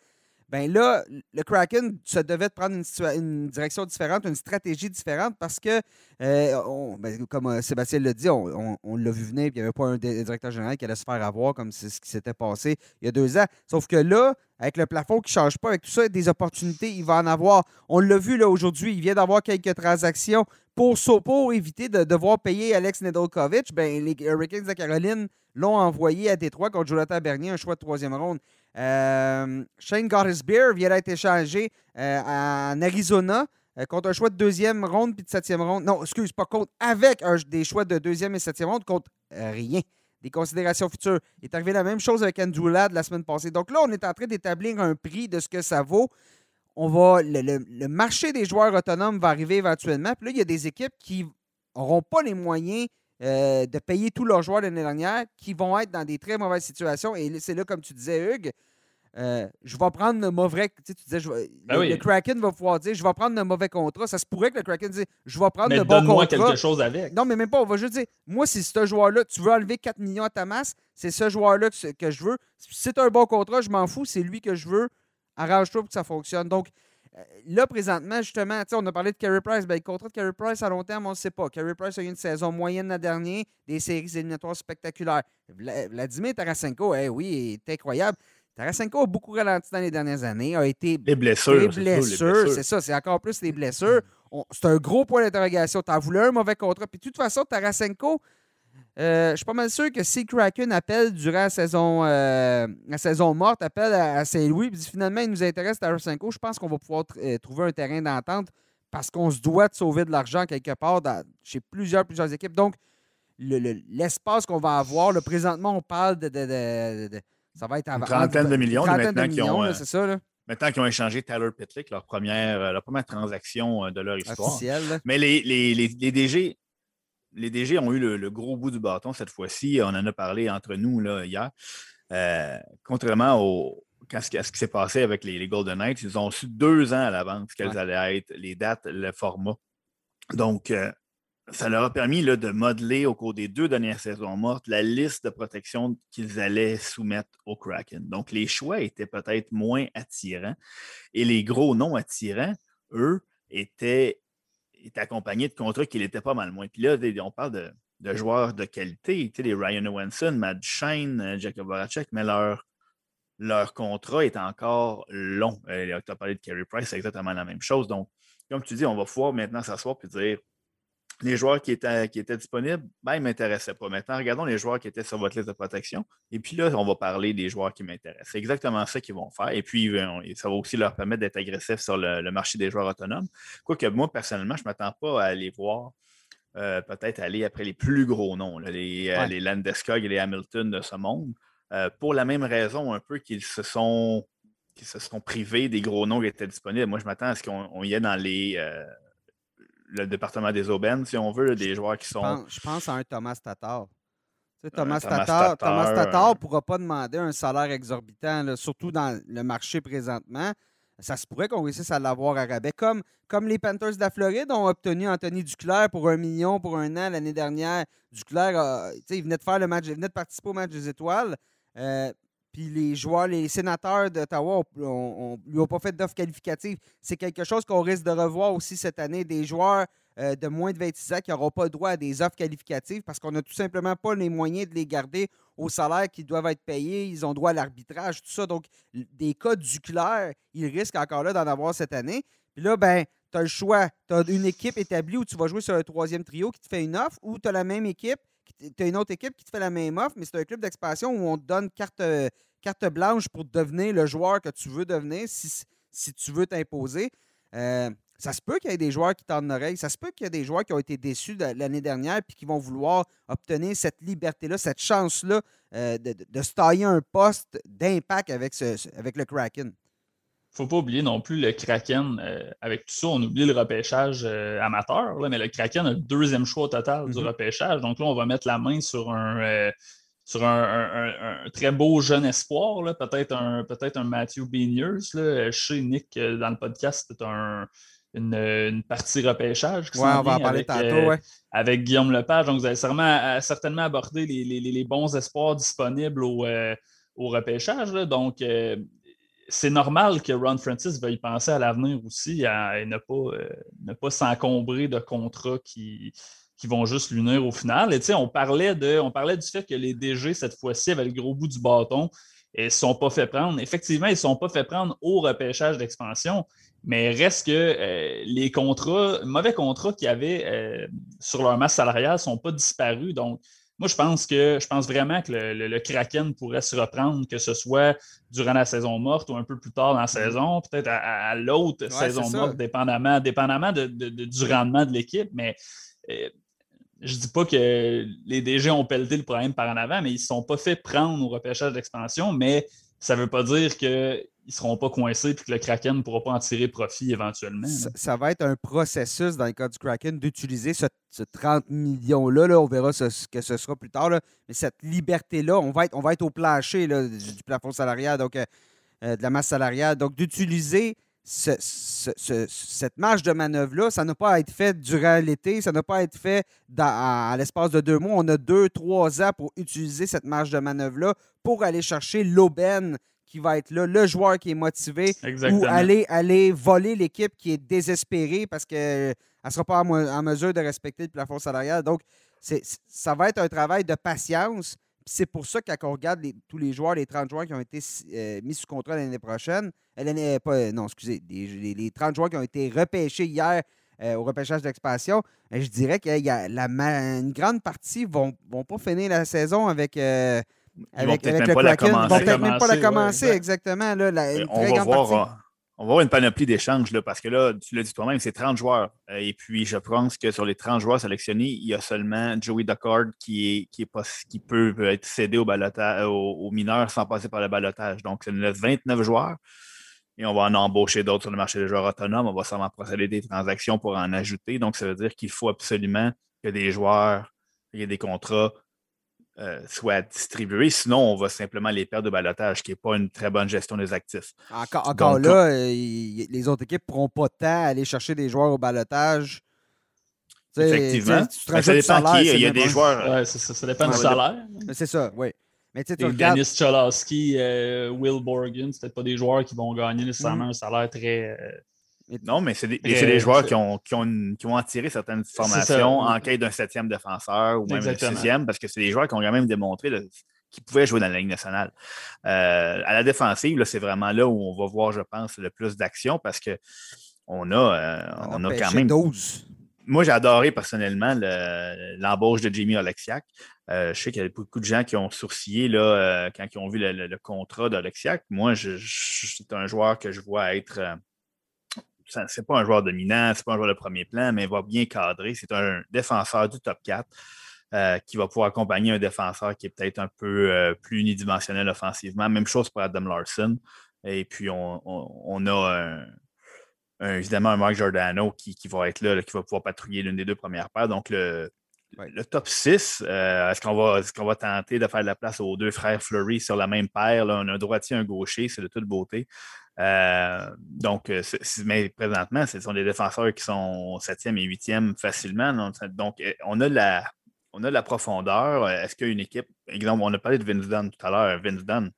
ben là, le Kraken se devait de prendre une, direction différente, une stratégie différente parce que, euh, ben, comme euh, Sébastien l'a dit, on, l'a vu venir, il n'y avait pas un directeur général qui allait se faire avoir comme c'est ce qui s'était passé il y a deux ans. Sauf que là, avec le plafond qui ne change pas, avec tout ça, des opportunités, il va en avoir. On l'a vu là aujourd'hui, il vient d'avoir quelques transactions pour, pour éviter de devoir payer Alex Nedeljkovic. Ben, les Hurricanes de Caroline l'ont envoyé à Détroit contre Jonathan Bernier, un choix de troisième ronde. Euh, Shane Gottesbeer vient d'être échangé euh, en Arizona euh, contre un choix de deuxième ronde puis de septième ronde. Non, excuse, pas contre, avec des choix de deuxième et septième ronde contre rien. Des considérations futures. Il est arrivé la même chose avec Andrew Ladd la semaine passée. Donc là, on est en train d'établir un prix de ce que ça vaut. On va, le, marché des joueurs autonomes va arriver éventuellement. Puis là, il y a des équipes qui n'auront pas les moyens euh, de payer tous leurs joueurs l'année dernière qui vont être dans des très mauvaises situations. Et c'est là, comme tu disais, Hugues, euh, je vais prendre le mauvais. Tu, disais, ben le, Kraken va pouvoir dire je vais prendre le mauvais contrat. Ça se pourrait que le Kraken dise je vais prendre le bon contrat. quelque chose avec. Non, mais même pas. On va juste dire moi, si ce joueur-là, tu veux enlever 4 millions à ta masse, c'est ce joueur-là que, je veux. Si c'est un bon contrat, je m'en fous. C'est lui que je veux. Arrange-toi pour que ça fonctionne. Donc, là, présentement, justement, on a parlé de Carey Price. Ben, le contrat de Carey Price à long terme, on ne sait pas. Carey Price a eu une saison moyenne la dernière, des séries éliminatoires spectaculaires. Vladimir Tarasenko, eh oui, est incroyable. Tarasenko a beaucoup ralenti dans les dernières années, a été. Les blessures. Les blessures, c'est ça, c'est encore plus les blessures. C'est un gros point d'interrogation. Tu as voulu un mauvais contrat. Puis de toute façon, Tarasenko, euh, je suis pas mal sûr que si Kraken appelle durant la saison, euh, la saison morte, appelle à, Saint-Louis, puis finalement il nous intéresse Tarasenko, je pense qu'on va pouvoir euh, trouver un terrain d'entente parce qu'on se doit de sauver de l'argent quelque part chez plusieurs, plusieurs équipes. Donc, l'espace qu'on va avoir, le présentement, on parle de, ça va être Une trentaine de millions, maintenant, qui ont, Maintenant qu'ils ont échangé Tyler Pitlick, leur première, leur première transaction de leur histoire. Mais les, les, les DG, les DG ont eu le, gros bout du bâton cette fois-ci. On en a parlé entre nous là, hier. Euh, contrairement au, à ce qui s'est passé avec les, Golden Knights, ils ont su deux ans à l'avance quelles allaient être les dates, le format. Donc, euh, ça leur a permis là, de modeler au cours des deux dernières saisons mortes la liste de protection qu'ils allaient soumettre au Kraken. Donc, les choix étaient peut-être moins attirants et les gros non attirants, eux, étaient est accompagné de contrats qui n'étaient pas mal moins. Puis là, on parle de, joueurs de qualité, les Ryan Owenson, Matt Shane, euh, Jacob Voracek, mais leur, leur contrat est encore long. Euh, tu as parlé de Kerry Price, c'est exactement la même chose. Donc, comme tu dis, on va pouvoir maintenant s'asseoir et dire les joueurs qui étaient, qui étaient disponibles, ben, ils ne m'intéressaient pas. Maintenant, regardons les joueurs qui étaient sur votre liste de protection. Et puis là, on va parler des joueurs qui m'intéressent. C'est exactement ça qu'ils vont faire. Et puis, ça va aussi leur permettre d'être agressifs sur le, marché des joueurs autonomes. Quoique moi, personnellement, je ne m'attends pas à aller voir, euh, peut-être aller après les plus gros noms, les, euh, les Landeskog et les Hamilton de ce monde, euh, pour la même raison un peu qu'ils se sont se sont privés des gros noms qui étaient disponibles. Moi, je m'attends à ce qu'on y ait dans les le département des aubaines, si on veut, des joueurs qui sont. Je pense, à un Thomas Tatar. Thomas, Tatar, Thomas Tatar ne pourra pas demander un salaire exorbitant, surtout dans le marché présentement. Ça se pourrait qu'on réussisse à l'avoir à rabais. Comme, comme les Panthers de la Floride ont obtenu Anthony Duclair pour un million pour un an l'année dernière. Duclair, il venait de faire le match, il venait de participer au match des étoiles. Euh, puis les joueurs, les sénateurs d'Ottawa ne lui ont pas fait d'offre qualificative. C'est quelque chose qu'on risque de revoir aussi cette année. Des joueurs euh, de moins de 26 ans qui n'auront pas le droit à des offres qualificatives parce qu'on n'a tout simplement pas les moyens de les garder au salaire qui doivent être payés. Ils ont droit à l'arbitrage, tout ça. Donc, des cas du clair, ils risquent encore là d'en avoir cette année. Puis là, ben, tu as le choix. Tu as une équipe établie où tu vas jouer sur un troisième trio qui te fait une offre ou tu as la même équipe tu as une autre équipe qui te fait la même offre, mais c'est un club d'expansion où on te donne carte, carte blanche pour devenir le joueur que tu veux devenir si, si tu veux t'imposer. Euh, ça se peut qu'il y ait des joueurs qui tendent l'oreille. Ça se peut qu'il y ait des joueurs qui ont été déçus l'année dernière puis qui vont vouloir obtenir cette liberté-là, cette chance-là euh, de, de, se tailler un poste d'impact avec, avec le Kraken faut pas oublier non plus le Kraken. Euh, avec tout ça, on oublie le repêchage euh, amateur, mais le Kraken a le deuxième choix au total du mm-hmm. repêchage. Donc là, on va mettre la main sur un, euh, sur un, très beau jeune espoir, peut-être un, peut un Matthew Beniers. Sais, Nick, dans le podcast, c'est une, partie repêchage. Oui, on va en parler tantôt. Avec Guillaume Lepage. Donc, vous allez certainement, certainement aborder les, bons espoirs disponibles au, au repêchage. Donc, c'est normal que Ron Francis veuille penser à l'avenir aussi et ne pas, euh, ne pas s'encombrer de contrats qui, qui vont juste l'unir au final. Et on parlait, de, on parlait du fait que les DG, cette fois-ci, avaient le gros bout du bâton et ne sont pas fait prendre. Effectivement, ils ne sont pas fait prendre au repêchage d'expansion, mais reste que euh, les contrats, mauvais contrats qu'il y avait euh, sur leur masse salariale ne sont pas disparus. Donc, moi, je pense que je pense vraiment que le, Kraken pourrait se reprendre, que ce soit durant la saison morte ou un peu plus tard dans la mm-hmm. saison, peut-être à, l'autre saison morte, dépendamment, dépendamment du rendement de l'équipe. Mais euh, je ne dis pas que les DG ont pelleté le problème par en avant, mais ils ne se sont pas fait prendre au repêchage d'expansion, mais ça ne veut pas dire qu'ils ne seront pas coincés et que le Kraken ne pourra pas en tirer profit éventuellement. Ça, va être un processus dans le cas du Kraken d'utiliser ce, 30 millions-là. Là, on verra ce, que ce sera plus tard. Mais cette liberté-là, on, va être, on va être au plancher du, plafond salarial, donc euh, euh, de la masse salariale. Donc d'utiliser cette marge de manœuvre-là, ça n'a pas à être fait durant l'été, ça n'a pas à être fait à, l'espace de deux mois. On a deux, trois ans pour utiliser cette marge de manœuvre-là pour aller chercher l'aubaine qui va être là, le joueur qui est motivé, ou aller, aller voler l'équipe qui est désespérée parce qu'elle ne sera pas en, mesure de respecter le plafond salarial. Donc, ça va être un travail de patience. C'est pour ça que quand on regarde tous les joueurs, les 30 joueurs qui ont été euh, mis sous contrat l'année prochaine, euh, l'année pas, euh, non, excusez, les, 30 joueurs qui ont été repêchés hier au repêchage d'expansion, je dirais qu'il y a la, une grande partie ne vont, vont pas finir la saison avec. avec, avec le Kraken. Ils vont peut-être même pas la commencer, exactement. Là, on va voir on va avoir une panoplie d'échanges, parce que là, tu l'as dit toi-même, c'est 30 joueurs. Euh, et puis, je pense que sur les 30 joueurs sélectionnés, il y a seulement Joey Duckard qui, peut être cédé au balotage, aux, mineurs sans passer par le balotage. Donc, c'est 29 joueurs. Et on va en embaucher d'autres sur le marché des joueurs autonomes. On va sûrement procéder des transactions pour en ajouter. Donc, ça veut dire qu'il faut absolument que des joueurs, il y ait des contrats euh, soit distribués. Sinon, on va simplement les perdre de balotage, qui n'est pas une très bonne gestion des actifs. Encore, là, euh, les autres équipes ne pourront pas tant aller chercher des joueurs au balotage. Effectivement. ça dépend qui. Il y a des joueurs. Ouais, ça, ça, dépend du salaire. C'est ça, oui. Mais tu regardes... Dennis Cholowski, euh, Will Borgen, c'est peut-être pas des joueurs qui vont gagner nécessairement mm. un salaire très. Non, mais c'est des, joueurs qui ont, qui, ont, qui ont attiré certaines formations en quête d'un septième défenseur ou même d'un sixième, parce que c'est des joueurs qui ont quand même démontré qu'ils pouvaient jouer dans la Ligue nationale. Euh, à la défensive, c'est vraiment là où on va voir, je pense, le plus d'action parce qu'on on a, euh, on, a, quand même. 12. Moi, j'ai adoré personnellement l'embauche de Jamie Oleksiak. Euh, je sais qu'il y a beaucoup de gens qui ont sourcillé là, quand ils ont vu le, contrat d'Alexiak. Moi, c'est un joueur que je vois être c'est pas un joueur dominant, c'est pas un joueur de premier plan, mais il va bien cadrer. C'est un défenseur du top 4 euh, qui va pouvoir accompagner un défenseur qui est peut-être un peu euh, plus unidimensionnel offensivement. Même chose pour Adam Larson. Et puis, on, a évidemment un Mark Giordano qui, va être là, qui va pouvoir patrouiller l'une des deux premières paires. Donc, le, top 6, euh, est-ce qu'on va, est va, tenter de faire de la place aux deux frères Fleury sur la même paire? On a un droitier, un gaucher, c'est de toute beauté. Euh, donc, euh, mais présentement, ce sont des défenseurs qui sont septième et huitième facilement. Donc, euh, on a la, on a la profondeur. Est-ce qu'il y a une équipe, exemple, on a parlé de Vince Dunn tout à l'heure, Vince Dunn,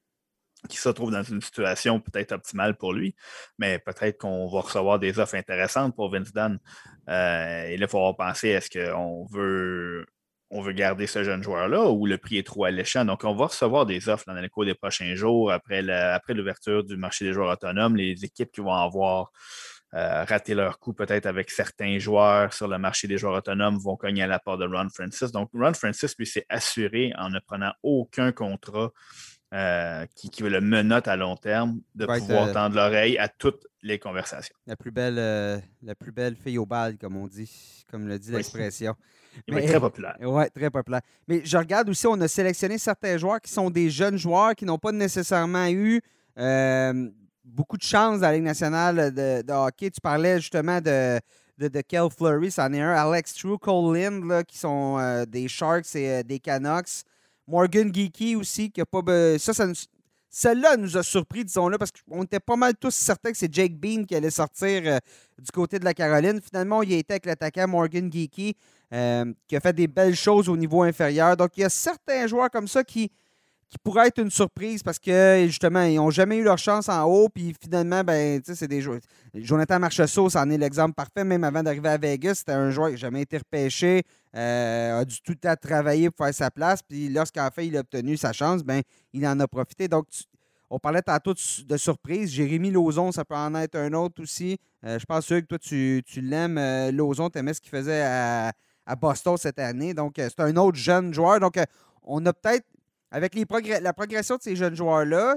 qui se trouve dans une situation peut-être optimale pour lui, mais peut-être qu'on va recevoir des offres intéressantes pour Vince Dunn. et là, il faut penser, est-ce qu'on veut on veut garder ce jeune joueur-là ou le prix est trop alléchant. Donc, on va recevoir des offres dans les cours des prochains jours après l'ouverture du marché des joueurs autonomes. Les équipes qui vont avoir euh, raté leur coup peut-être avec certains joueurs sur le marché des joueurs autonomes vont cogner à la part de Ron Francis. Donc, Ron Francis, lui, s'est assuré en ne prenant aucun contrat euh, qui, qui, le menotte à long terme de pouvoir euh, tendre l'oreille à toutes les conversations. La plus belle, la plus belle fille au bal, comme on dit, comme le dit l'expression. Être très populaire. Oui, très populaire. Mais je regarde aussi, on a sélectionné certains joueurs qui sont des jeunes joueurs qui n'ont pas nécessairement eu euh, beaucoup de chance dans la Ligue nationale de, hockey. Tu parlais justement de, de, de Kel Fleury, c'en est un. Alex True, Cole Lind, qui sont euh, des Sharks et euh, des Canucks. Morgan Geeky aussi, qui a pas. Ça, ça celle-là nous a surpris, disons-le, parce qu'on était pas mal tous certains que c'est Jake Bean qui allait sortir euh, du côté de la Caroline. Finalement, il a été avec l'attaquant Morgan Geeky, euh, qui a fait des belles choses au niveau inférieur. Donc, il y a certains joueurs comme ça qui, qui pourraient être une surprise parce que, justement, ils n'ont jamais eu leur chance en haut. Puis finalement, ben, c'est des joueurs. Jonathan Marchessault, c'en est l'exemple parfait. Même avant d'arriver à Vegas, c'était un joueur qui n'a jamais été repêché, euh, a du tout à travailler pour faire sa place. Puis lorsqu'en fait, il a obtenu sa chance, ben, il en a profité. Donc, on parlait tantôt de, surprise. Jérémy Lauzon, ça peut en être un autre aussi. Euh, je pense que toi, tu, tu l'aimes. Euh, Lauzon, tu aimais ce qu'il faisait à, à, Boston cette année. Donc, c'est un autre jeune joueur. Donc, on a peut-être avec la progression de ces jeunes joueurs-là,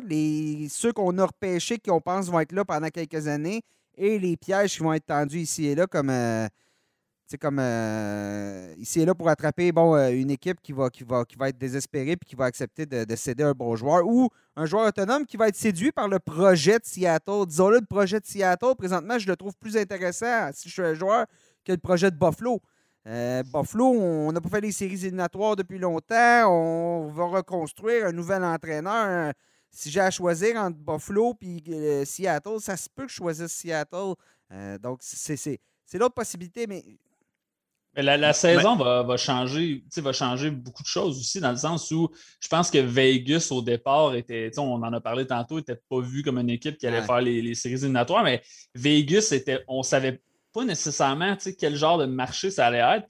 ceux qu'on a repêchés, qu'on pense vont être là pendant quelques années, et les pièges qui vont être tendus ici et là, comme, euh, comme euh, ici et là pour attraper bon, euh, une équipe qui va, qui, va, qui va être désespérée et qui va accepter de, céder un bon joueur, ou un joueur autonome qui va être séduit par le projet de Seattle. Disons-le, le projet de Seattle, présentement, je le trouve plus intéressant si je suis un joueur que le projet de Buffalo. Euh, Buffalo, on n'a pas fait les séries éliminatoires depuis longtemps. On va reconstruire un nouvel entraîneur. Si j'ai à choisir entre Buffalo et euh, Seattle, ça se peut que je choisisse Seattle. Euh, donc, c'est l'autre possibilité, mais. la, saison va, changer, va changer beaucoup de choses aussi, dans le sens où je pense que Vegas, au départ, était, on en a parlé tantôt, n'était pas vu comme une équipe qui allait faire les, les, séries éliminatoires, mais Vegas, était, on savait pas nécessairement quel genre de marché ça allait être.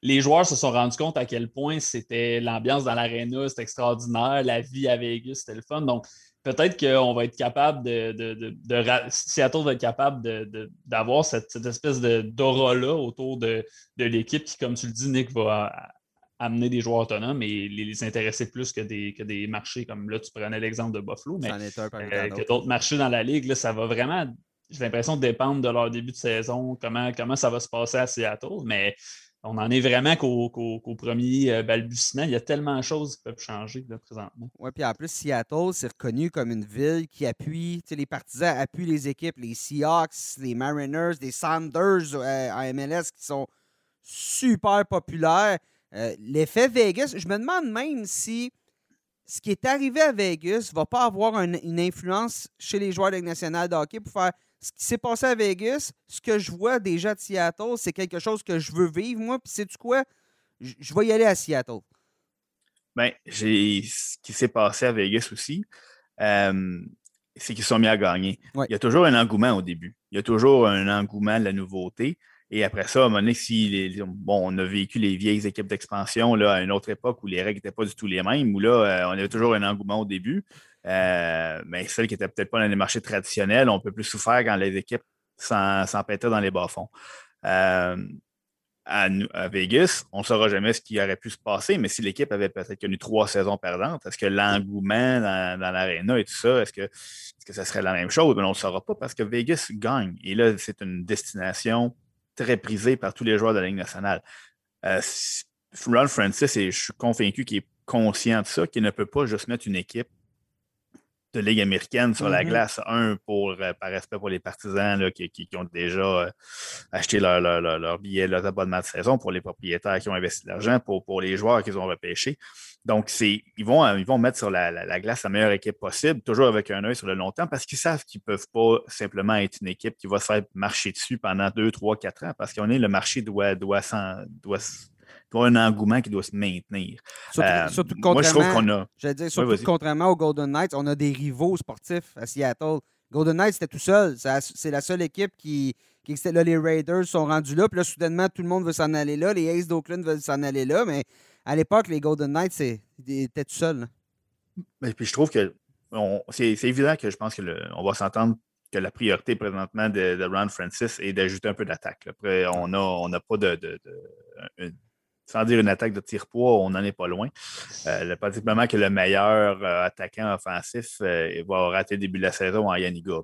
les joueurs se sont rendus compte à quel point c'était l'ambiance dans l'aréna, c'était extraordinaire, la vie à Vegas, c'était le fun. Donc, peut-être qu'on va être capable de, de, Seattle va être capable d'avoir cette, espèce d'aura-là autour de, l'équipe qui, comme tu le dis, Nick, va amener des joueurs autonomes et les, intéresser plus que des, que des marchés comme là, tu prenais l'exemple de Buffalo, mais euh, que d'autres marchés dans la ligue, là, ça va vraiment j'ai l'impression de dépendre de leur début de saison, comment, comment ça va se passer à Seattle, mais on en est vraiment qu'au premier euh, balbutiement. Il y a tellement de choses qui peuvent changer là, présentement. Oui, puis en plus, Seattle, c'est reconnu comme une ville qui appuie, les partisans appuient les équipes, les Seahawks, les Mariners, les Sanders euh, à MLS qui sont super populaires. Euh, l'effet Vegas, je me demande même si ce qui est arrivé à Vegas ne va pas avoir une influence chez les joueurs de la nationale de hockey pour faire ce qui s'est passé à Vegas, ce que je vois déjà de Seattle, c'est quelque chose que je veux vivre, moi. Puis, sais-tu quoi? Je vais y aller à Seattle. Bien, ce qui s'est passé à Vegas aussi, euh, c'est qu'ils sont mis à gagner. Il y a toujours un engouement au début. Il y a toujours un engouement de la nouveauté. Et après ça, à un moment donné, si bon, on a vécu les vieilles équipes d'expansion à une autre époque où les règles n'étaient pas du tout les mêmes, où là, euh, on avait toujours un engouement au début. Euh, mais celles qui n'étaient peut-être pas dans les marchés traditionnels ont un peu plus souffert quand les équipes s'empêtaient dans les bas-fonds. Euh, à, Vegas, on ne saura jamais ce qui aurait pu se passer, mais si l'équipe avait peut-être connu trois saisons perdantes, est-ce que l'engouement dans, l'aréna et tout ça, est-ce que, est ça serait la même chose? Mais on ne le saura pas parce que Vegas gagne. Et là, c'est une destination très prisée par tous les joueurs de la Ligue nationale. Euh, Ron Francis, et je suis convaincu qu'il est conscient de ça, qu'il ne peut pas juste mettre une équipe de Ligue américaine sur la mm-hmm. glace. Un, pour, euh, par respect pour les partisans qui, ont déjà euh, acheté leur, leur, leur, billet, leur abonnement de saison, pour les propriétaires qui ont investi de l'argent, pour, pour les joueurs qu'ils ont repêchés. Donc, ils vont, ils vont mettre sur la, glace la meilleure équipe possible, toujours avec un œil sur le long terme, parce qu'ils savent qu'ils ne peuvent pas simplement être une équipe qui va se faire marcher dessus pendant deux, trois, quatre ans, parce qu'on est le marché doit, doit, doit un engouement qui doit se maintenir. Surtout, euh, moi, je trouve qu'on a. dire, surtout contrairement aux Golden Knights, on a des rivaux sportifs à Seattle. Golden Knights, c'était tout seul. C'est la seule équipe qui, qui Là, les Raiders sont rendus là. Puis là, soudainement, tout le monde veut s'en aller là. Les Aces d'Oakland veulent s'en aller là. Mais à l'époque, les Golden Knights étaient tout seuls. Mais puis je trouve que c'est évident que je pense qu'on va s'entendre que la priorité présentement de, de Ron Francis est d'ajouter un peu d'attaque. Après, on n'a on a pas de, de, sans dire une attaque de tir-poids, on n'en est pas loin. Euh, pratiquement que le meilleur euh, attaquant offensif euh, va rater le début de la saison en Yanniga.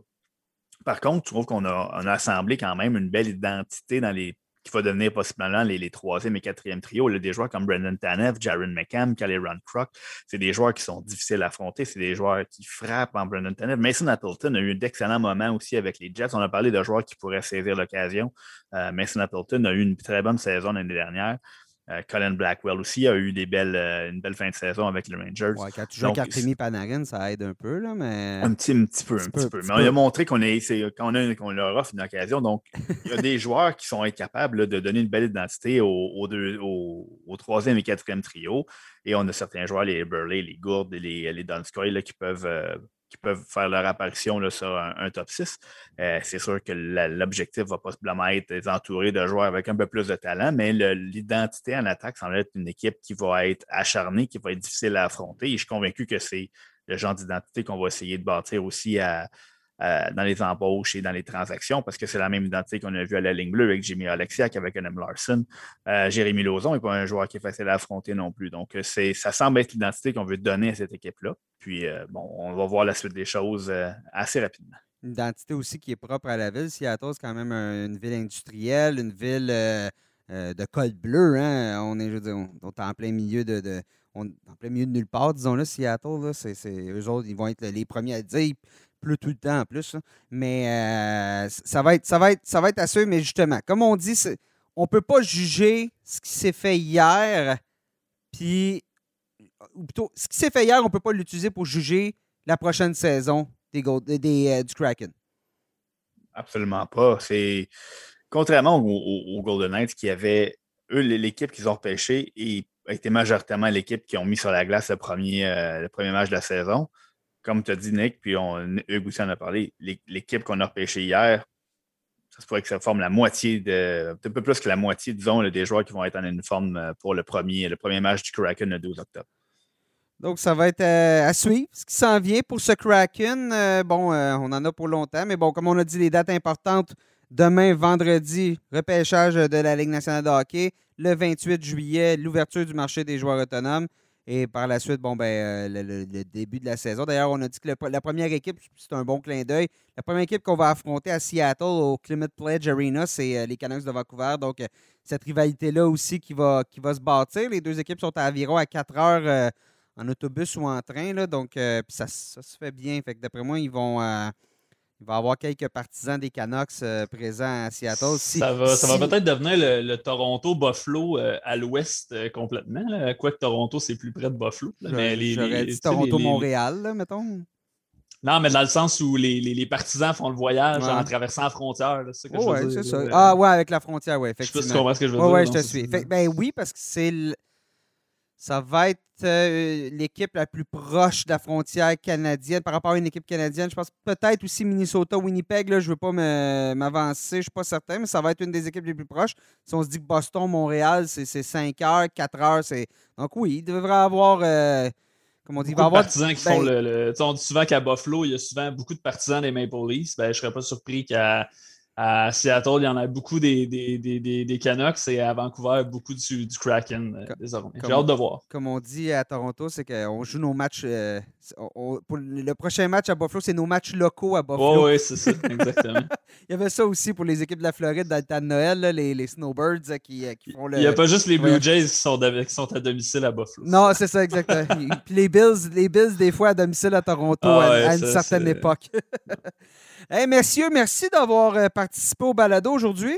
Par contre, je trouve qu'on a, assemblé quand même une belle identité dans les qui va devenir possiblement les, troisième et quatrième trios. a des joueurs comme Brendan Tanev, Jaron Kelly Ron Crock, c'est des joueurs qui sont difficiles à affronter, c'est des joueurs qui frappent en Brendan Tanev. Mason Appleton a eu d'excellents moments aussi avec les Jets. On a parlé de joueurs qui pourraient saisir l'occasion. Mason Appleton a eu une très bonne saison l'année dernière. Euh, Colin Blackwell aussi a eu des belles, euh, une belle fin de saison avec les Rangers. Ouais, quand tu joues Panarin, ça aide un peu, là, mais. Un petit, un petit peu, un petit, peu. Mais on a montré qu'on on, qu'on leur offre une occasion. Donc, il y a des joueurs qui sont incapables de donner une belle identité au, deux, au, troisième et quatrième trio. Et on a certains joueurs, les Burley, les Gourdes, les, les Donskoy, qui peuvent euh, qui peuvent faire leur apparition sur un, top 6. Euh, c'est sûr que l'objectif va possiblement être entouré de joueurs avec un peu plus de talent, mais l'identité en attaque semble être une équipe qui va être acharnée, qui va être difficile à affronter. Et je suis convaincu que c'est le genre d'identité qu'on va essayer de bâtir aussi à, euh, dans les embauches et dans les transactions, parce que c'est la même identité qu'on a vu à la ligne bleue avec Jimmy Alexiak, avec Adam Larson. Euh, Jérémy Lauzon n'est pas un joueur qui est facile à affronter non plus. Donc, euh, ça semble être l'identité qu'on veut donner à cette équipe-là. Puis, bon, on va voir la suite des choses assez rapidement. Une identité aussi qui est propre à la ville. Seattle, c'est quand même une ville industrielle, une ville de col bleu. Hein. On est, on, est en plein milieu de, en plein milieu de nulle part, disons-le, Seattle, là, c'est, eux autres, ils vont être les premiers à dire pleut tout le temps en plus. Mais euh, ça, va être, ça, va être, ça va être à mais justement, comme on dit, on ne peut pas juger ce qui s'est fait hier, puis, ou plutôt, ce qui s'est fait hier, on ne peut pas l'utiliser pour juger la prochaine saison des, des euh, du Kraken. Absolument pas. C'est contrairement aux, Golden Knights qui avaient, eux, l'équipe qu'ils ont repêchée et a été majoritairement l'équipe qui ont mis sur la glace le premier, euh, le premier match de la saison comme tu as dit, Nick, puis on, Hugues aussi en a parlé, l'équipe qu'on a repêchée hier, ça se pourrait que ça forme la moitié de, un peu plus que la moitié, disons, des joueurs qui vont être en uniforme euh, pour le premier, le premier match du Kraken le 12 octobre. Donc, ça va être euh, à suivre. Ce qui s'en vient pour ce Kraken, euh, bon, on en a pour longtemps, mais bon, comme on a dit, les dates importantes, demain, vendredi, repêchage de la Ligue nationale de hockey. Le 28 juillet, l'ouverture du marché des joueurs autonomes. Et par la suite, bon, ben, euh, le, début de la saison. D'ailleurs, on a dit que la première équipe, c'est un bon clin d'œil. La première équipe qu'on va affronter à Seattle au Climate Pledge Arena, c'est euh, les Canucks de Vancouver. Donc, euh, cette rivalité-là aussi qui va, qui va se bâtir. Les deux équipes sont à environ à 4 heures en autobus ou en train. Là, donc, ça, ça, se fait bien. Fait que d'après moi, ils vont il va y avoir quelques partisans des Canucks euh, présents à Seattle. ça va, ça va peut-être devenir le, Toronto-Buffalo euh, à l'ouest euh, complètement. Quoique Toronto, c'est plus près de Buffalo. mais J'aurais dit Toronto-Montréal, mettons. Non, mais dans le sens où les, partisans font le voyage en traversant la frontière. C'est c'est ça. Ah ouais, avec la frontière, oui, effectivement. Je sais pas si tu comprends ce que je veux dire. Oui, je te suis. ben oui, parce que c'est ça va être euh, l'équipe la plus proche de la frontière canadienne par rapport à une équipe canadienne. Je pense peut-être aussi Minnesota, Winnipeg. Là, je ne veux pas m'avancer, je ne suis pas certain, mais ça va être une des équipes les plus proches. Si on se dit que Boston, Montréal, c'est 5 heures, 4 heures. Donc oui, il devrait avoir. Euh, comment on dit, il va avoir. partisans qui font ben le. On dit souvent qu'à Buffalo, il y a souvent beaucoup de partisans des Maple Leafs. Ben, je ne serais pas surpris qu'à à Seattle, il y en a beaucoup des, des, des, des Canucks et à Vancouver, beaucoup du, du Kraken euh, désormais. J'ai hâte de voir. Comme on dit à Toronto, c'est qu'on joue nos matchs. Euh, pour le prochain match à Buffalo, c'est nos matchs locaux à Buffalo. oui, c'est ça, exactement. il y avait ça aussi pour les équipes de la Floride dans le temps de Noël, les, les, Snowbirds euh, qui, qui, font le. Il n'y a pas juste les Blue Jays qui sont, qui sont à domicile à Buffalo. Non, c'est ça, exactement. Puis les Bills, les Bills, des fois, à domicile à Toronto ah à, une certaine époque. Hey, messieurs, merci d'avoir euh, participé au balado aujourd'hui.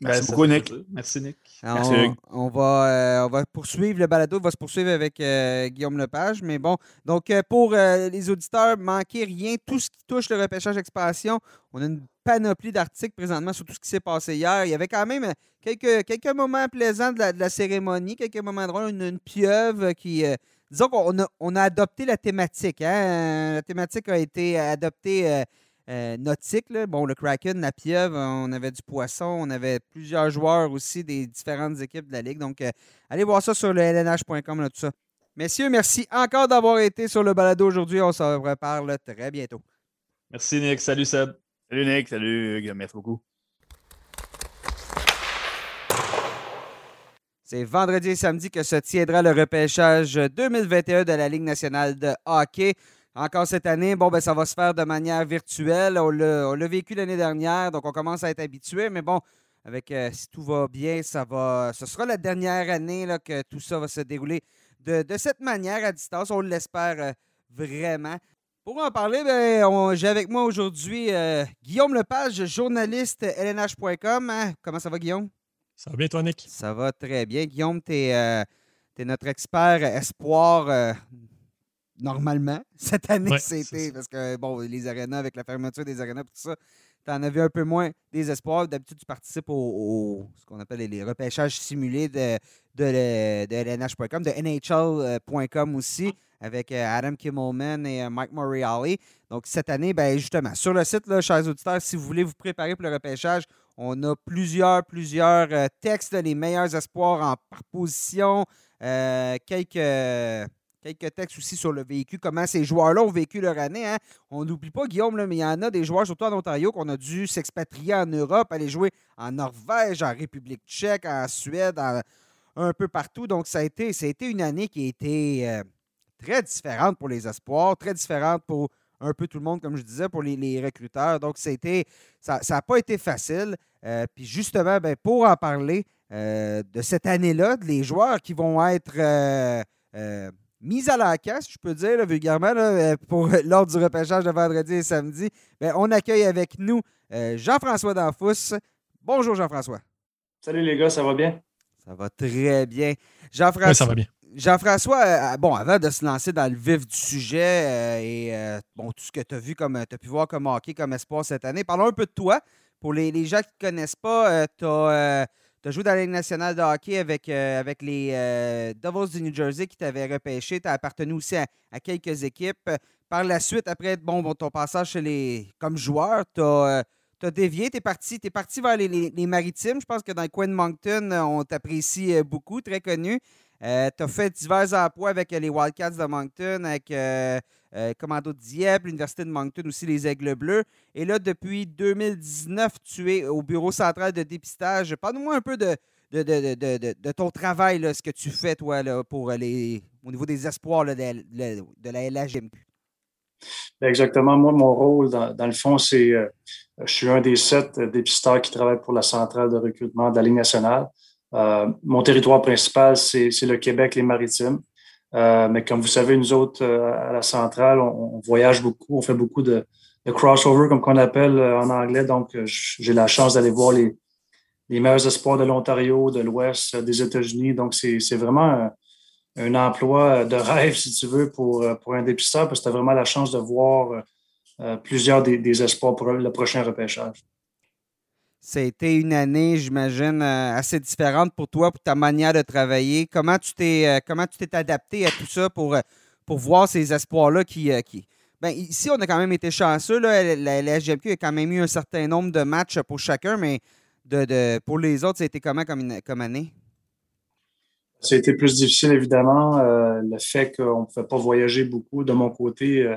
Merci ben, beaucoup, Nick. Merci, Nick. Merci, on, va, euh, on va poursuivre, le balado va se poursuivre avec euh, Guillaume Lepage. Mais bon, donc pour les auditeurs, manquez rien. Tout ce qui touche le repêchage expansion, on a une panoplie d'articles présentement sur tout ce qui s'est passé hier. Il y avait quand même quelques, quelques moments plaisants de la, cérémonie, quelques moments drôles, une, une pieuvre qui. disons qu'on a, on a adopté la thématique. Hein. La thématique a été adoptée euh, nautique. Bon, le Kraken, la pieuvre, on avait du poisson, on avait plusieurs joueurs aussi des différentes équipes de la Ligue. Donc, euh, allez voir ça sur le lnh.com, tout ça. Messieurs, merci encore d'avoir été sur le balado aujourd'hui. On se reparle très bientôt. Merci, Nick. Salut, Seb. Salut, Nick. Salut, Merci beaucoup. C'est vendredi et samedi que se tiendra le repêchage 2021 de la Ligue nationale de hockey. Encore cette année, bon, ben, ça va se faire de manière virtuelle. On l'a vécu l'année dernière, donc on commence à être habitué. Mais bon, avec euh, si tout va bien, ça va. Ce sera la dernière année là, que tout ça va se dérouler de, cette manière à distance. On l'espère euh, vraiment. Pour en parler, ben, j'ai avec moi aujourd'hui euh, Guillaume Lepage, journaliste LNH.com. Hein? Comment ça va, Guillaume? Ça va bien, toi, Nick? Ça va très bien. Guillaume, tu es, notre expert espoir normalement. Cette année, c'était parce que, bon, les arénas, avec la fermeture des arénas, tout ça, tu en vu un peu moins des espoirs. D'habitude, tu participes au, ce qu'on appelle les repêchages simulés de, de, de LNH.com, de NHL.com aussi, avec euh, Adam Kimmelman et euh, Mike Moriarty. Donc, cette année, ben, justement, sur le site, là, chers auditeurs, si vous voulez vous préparer pour le repêchage, on a plusieurs, plusieurs euh, textes, les meilleurs espoirs en par position, quelques Quelques textes aussi sur le véhicule, comment ces joueurs-là ont vécu leur année. Hein. On n'oublie pas, Guillaume, mais il y en a des joueurs, surtout en Ontario, qu'on a dû s'expatrier en Europe, aller jouer en Norvège, en République tchèque, en Suède, un peu partout. Donc, ça a été, ça a été une année qui a été euh, très différente pour les espoirs, très différente pour un peu tout le monde, comme je disais, pour les, recruteurs. Donc, ça n'a pas été facile. Euh, puis justement, ben, pour en parler euh, de cette année-là, les joueurs qui vont être mise à la casse, je peux dire, vulgairement, euh, pour lors du repêchage de vendredi et samedi, ben, on accueille avec nous euh, Jean-François Danfous. Bonjour Jean-François. Salut les gars, ça va bien? Ça va très bien. Jean-François. ça va bien. Jean-François, euh, bon, avant de se lancer dans le vif du sujet et bon, tout ce que tu as vu, comme tu as pu voir comme hockey, comme espoir cette année, parlons un peu de toi. Pour les, les gens qui ne te connaissent pas, tu as tu as joué dans la Ligue nationale de hockey avec, euh, avec les euh, Devils du New Jersey qui t'avaient repêché. Tu as appartenu aussi à, quelques équipes. Par la suite, après bon, ton passage chez les, comme joueur, tu as, euh, dévié. Tu es parti, parti vers les, maritimes. Je pense que dans le coin de Moncton, on t'apprécie beaucoup, très connu. tu as fait divers emplois avec les Wildcats de Moncton, avec euh, Commando Dieppe, l'Université de Moncton, aussi les Aigles Bleus. Et là, depuis 2019, tu es au bureau central de dépistage. Parle-moi un peu de, de, ton travail, ce que tu fais, toi, pour les, au niveau des espoirs de, la LHMQ. Exactement. Moi, mon rôle, dans, le fond, c'est euh, je suis un des sept dépisteurs qui travaillent pour la centrale de recrutement de la Ligue nationale. Euh, mon territoire principal, c'est le Québec, les Maritimes. Euh, mais comme vous savez, nous autres, euh, à la centrale, on, voyage beaucoup, on fait beaucoup de, crossover, comme qu'on appelle euh, en anglais. Donc, j'ai la chance d'aller voir les, les meilleurs espoirs de l'Ontario, de l'Ouest, des États-Unis. Donc, c'est vraiment un, emploi de rêve, si tu veux, pour, pour un dépisteur, parce que tu as vraiment la chance de voir plusieurs des, des espoirs pour le prochain repêchage. Ça a été une année, j'imagine, euh, assez différente pour toi, pour ta manière de travailler. Comment tu t'es, euh, comment tu t'es adapté à tout ça pour, euh, pour voir ces espoirs-là qui. Ben, ici, on a quand même été chanceux. Là. La, SGMQ a quand même eu un certain nombre de matchs pour chacun, mais de, de pour les autres, ça a été comment comme, comme année? Ça a été plus difficile, évidemment. le fait qu'on ne pouvait pas voyager beaucoup de mon côté